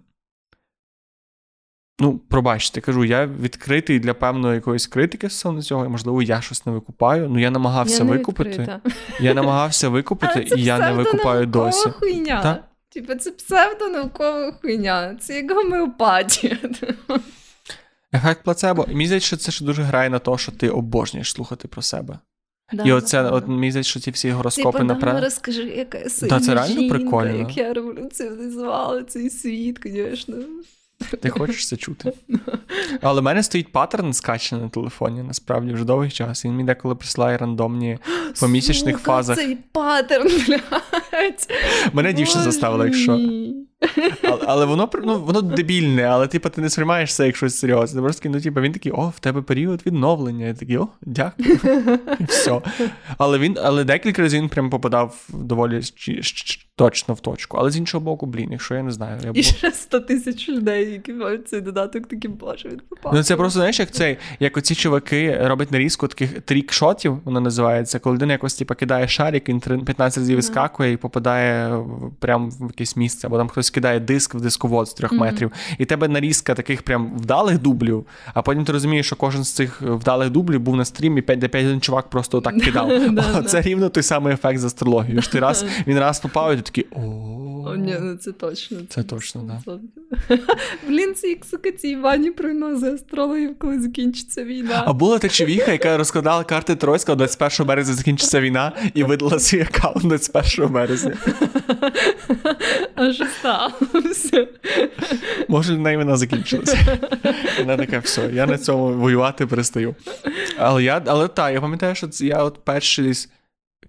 Ну, пробачте, кажу, я відкритий для певної якоїсь критики стосовно цього, і, можливо, я щось не викупаю. Ну, я намагався я викупити. Відкрита. Я намагався викупити, і я не викупаю досі. Хуйня. Та? Типа, це псевдонаукова хуйня, це як гомеопатія. Ефект плацебо. І мені здається, що це ще дуже грає на те, що ти обожнюєш слухати про себе. Да, і оце, да, от мені здається, що ці всі гороскопи типу, наперед. розкажи, яка сильна це реально жінка, прикольно. як я революціонізувала цей світ, звісно. Ти хочеш це чути? Але в мене стоїть паттерн скачаний на телефоні, насправді вже довгий час. Він мені деколи присилає рандомні по місячних Сука, фазах. Цей паттерн, блядь. Мене дівчина заставила, якщо. Але, але воно ну, воно дебільне, але типу, ти не сприймаєш це як щось серйозне. Просто ну, типу, він такий, о, в тебе період відновлення. Я такий, о, дякую. Все. Але він, але декілька разів він прям попадав доволі точно в точку. Але з іншого боку, блін, якщо я не знаю. Я І ще 100 тисяч людей, які мають цей додаток, такі боже, він попав. Ну це просто знаєш, як цей, як оці чуваки роблять нарізку таких трік-шотів, воно називається, коли людина якось типу, кидає шарик, він 15 разів вискакує і попадає прямо в якесь місце, або там хтось кидає диск в дисковод з трьох mm-hmm. метрів, і тебе нарізка таких прям вдалих дублів, а потім ти розумієш, що кожен з цих вдалих дублів був на стрімі, 5 де 5 чувак просто отак кидав. Це рівно той самий ефект з астрологією. Ти раз він раз попав, і ти такий о. Ні, ну це точно. Це точно, так. Блін, ці як сука, ці Івані астрологів, коли закінчиться війна. А була та човіха, яка розкладала карти Тройського 21 березня закінчиться війна і видала свій аккаунт 21 березня. А що сталося? Може, на вона закінчилася. Вона така, все, я на цьому воювати перестаю. Але я, але так, я пам'ятаю, що я от перший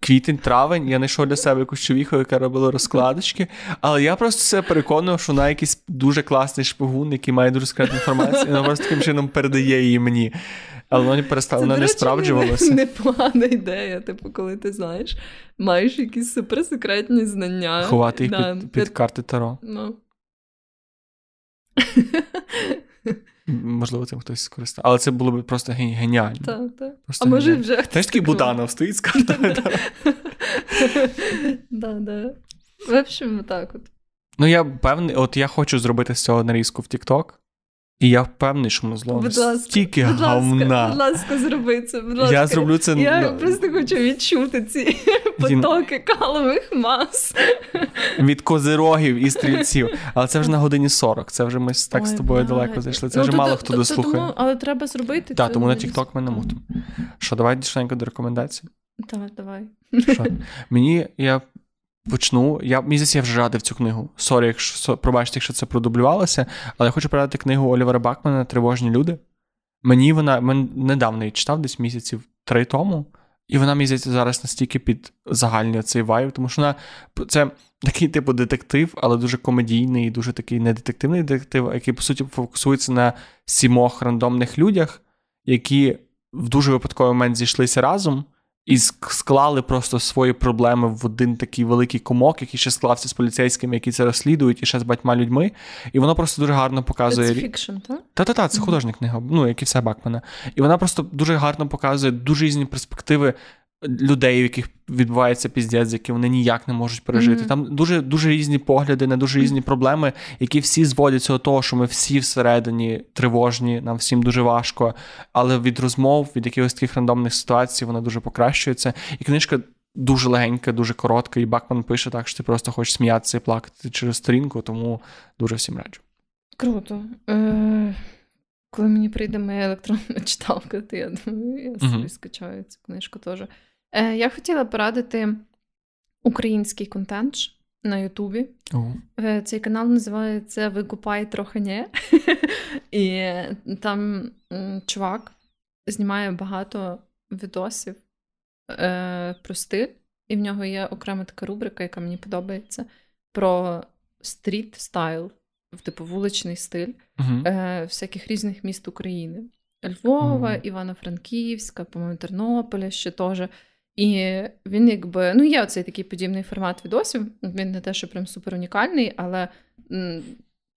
квітень, травень, я знайшов для себе якусь човіху, яка робила розкладочки. Але я просто себе переконував, що вона якийсь дуже класний шпигун, який має дуже секретну інформацію, і вона просто таким чином передає її мені. Але вона не перестала, вона не справджувалася. Непогана ідея, типу, коли ти знаєш, маєш якісь суперсекретні знання. Ховати їх да, під, під карти Таро. Ну. Можливо, цим хтось скористав. Але це було б просто геніально. Так, так. Просто А може геніально. вже Знаєш, такий Буданов стоїть з картою. В общем, так от. Ну, я певний, от я хочу зробити з цього нарізку в TikTok, і я впевнений, що ми зловимо Будь ласка, стільки будь говна. будь ласка, зроби це. Будь ласка. Я зроблю це Я на- просто хочу відчути ці потоки калових мас. від козерогів і стрільців. Але це вже на годині 40. Це вже ми так з тобою блядь. далеко зайшли. Це Ну, вже то- мало то- хто то- дослухає. тому- Але треба зробити Так, тому на TikTok ми не мутимо. Що, давай швиденько до рекомендацій. Так, давай. Що? Мені я почну. Я мені здається, я вже радив цю книгу. Sorry, якщо пробачте, якщо це продублювалося, але я хочу порадити книгу Олівера Бакмана Тривожні люди. Мені вона недавно її читав, десь місяців три тому. І вона, мені здається, зараз настільки під загальний цей вайб, тому що вона це такий типу детектив, але дуже комедійний, дуже такий не детективний детектив, який, по суті, фокусується на сімох рандомних людях, які в дуже випадковий момент зійшлися разом і склали просто свої проблеми в один такий великий комок, який ще склався з поліцейськими, які це розслідують, і ще з батьма людьми. І воно просто дуже гарно показує. Це фікшн, так? та-та-та, це художня книга, ну, як і все Бакмана. І вона просто дуже гарно показує дуже різні перспективи людей, у яких відбувається піздець, які вони ніяк не можуть пережити. Мгм. Там дуже дуже різні погляди на дуже різні проблеми, які всі зводяться до того, що ми всі всередині тривожні, нам всім дуже важко. Але від розмов, від якихось таких рандомних ситуацій, вона дуже покращується. І книжка. Дуже легенька, дуже коротка, і Бакман пише так, що ти просто хочеш сміятися і плакати через сторінку, тому дуже всім раджу. Круто. Е, коли мені прийде моя електронна читалка, то я думаю, я собі скачаю цю книжку теж. Е, я хотіла порадити український контент на Ютубі. Е, Цей канал називається Викупай трохи не. І там чувак знімає багато відосів е, про стиль, і в нього є окрема така рубрика, яка мені подобається, про стріт стайл, типу вуличний стиль е, всяких різних міст України. Львова, Мгм. Івано-Франківська, по-моєму, Тернополя ще теж. І він якби, ну, є оцей такий подібний формат відосів. Він не те, що прям супер унікальний, але м,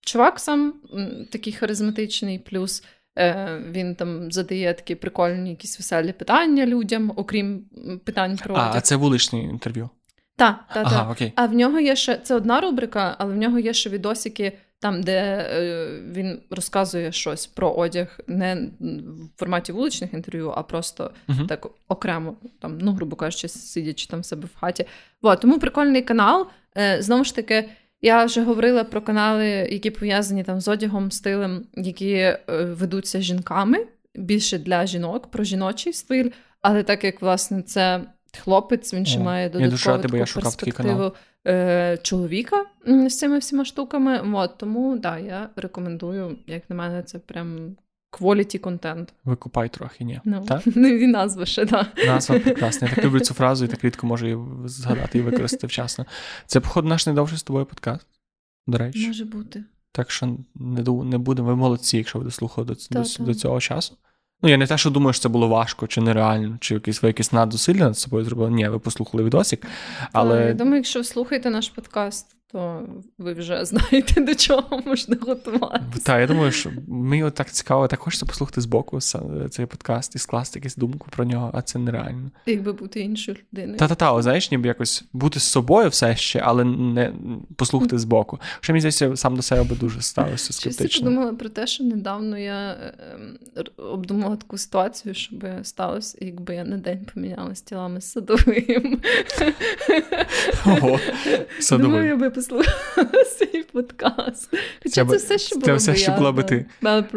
чувак сам м, такий харизматичний, плюс е, він там задає такі прикольні якісь веселі питання людям, окрім питань про А, а це вуличні інтерв'ю. Так, так, так. Ага. А в нього є ще це одна рубрика, але в нього є ще відосики, там, де е, він розказує щось про одяг не в форматі вуличних інтерв'ю, а просто Мгм. так окремо, там, ну, грубо кажучи, сидячи там в себе в хаті. Вот, тому прикольний канал. Е, знову ж таки, я вже говорила про канали, які пов'язані там з одягом, стилем, які е, ведуться жінками, більше для жінок, про жіночий стиль. Але так як власне це хлопець, він ще має я додаткову я таку такий перспективу е, чоловіка з цими всіма штуками. От, тому да, я рекомендую, як на мене, це прям quality контент. Викупай трохи, ні. Ну, Так? і назва ще, да. Назва прекрасна. Я так люблю цю фразу і так рідко можу її згадати і використати вчасно. Це, походу, наш найдовший з тобою подкаст. До речі. Може бути. Так що не, не будемо. Ви молодці, якщо ви дослухали до, до, до цього часу. Ну, я не те, що думаю, що це було важко чи нереально, чи якісь ви якісь надзусилля над собою зробили. Ні, ви послухали відосик. Але... Але Я думаю, якщо ви слухаєте наш подкаст, то ви вже знаєте, до чого можна готуватися. та, я думаю, що мені от так цікаво, так хочеться послухати збоку са- цей подкаст і скласти якусь думку про нього, а це нереально. Якби бути іншою людиною. Та-та-та, о, знаєш, ніби якось бути з собою все ще, але не послухати збоку. Що мені здається, сам до себе би дуже ставився скептично. подумала про те, що недавно я е, ем, обдумала таку ситуацію, що би сталося, якби я на день помінялась тілами з садовим. Ого, Думаю, я би послухала цей подкаст. Хоча Це це, все, що це було все, би що було би ти.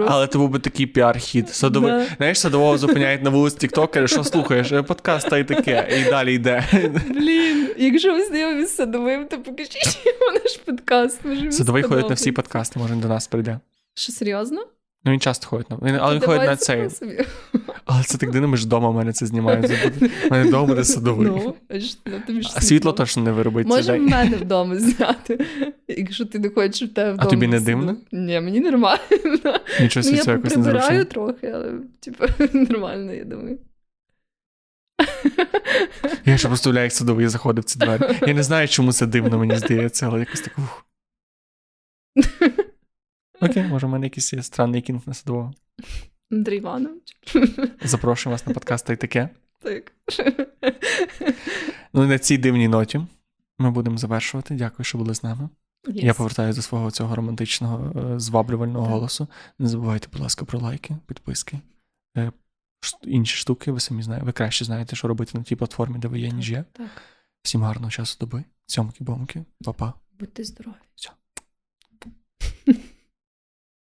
Але це був би такий піар-хід. Садовий. Да. Знаєш, садового зупиняють на вулиці Тіктокери, що слухаєш, Е, подкаст та й таке, і далі йде. Блін, якщо ви знайомі з садовим, то покажіть йому наш подкаст. Садовий ходить на всі подкасти, може до нас прийде. Що, серйозно? Ну він часто ходить на але він ходить на це цей. собі. Але це так дивно, ми ж вдома в мене це знімають. У мене вдома буде садовий. Ну, а ну, А світло точно не виробить Можемо в мене вдома зняти, якщо ти не хочеш, щоб в тебе вдома. А тобі не дивно? Ні, мені нормально. Нічого Ну, я якось прибираю незручно. трохи, але типу, нормально, я думаю. Я ще представляю, як садовий заходив в ці двері. Я не знаю, чому це дивно, мені здається, але якось так. Окей, може, в мене якийсь є странний кінг на садового. Андрій Іванович. Запрошую вас на подкаст та й таке. Так. Ну, на цій дивній ноті ми будемо завершувати. Дякую, що були з нами. Yes. Я повертаюся до свого цього романтичного, е, зваблювального Так. голосу. Не забувайте, будь ласка, про лайки, підписки. е, Інші штуки, ви самі знаєте. Ви краще знаєте, що робити на тій платформі, де ви є, ніж я. Так. Всім гарного часу доби. Цьомки-бомки. Па-па. Будьте здорові. Все.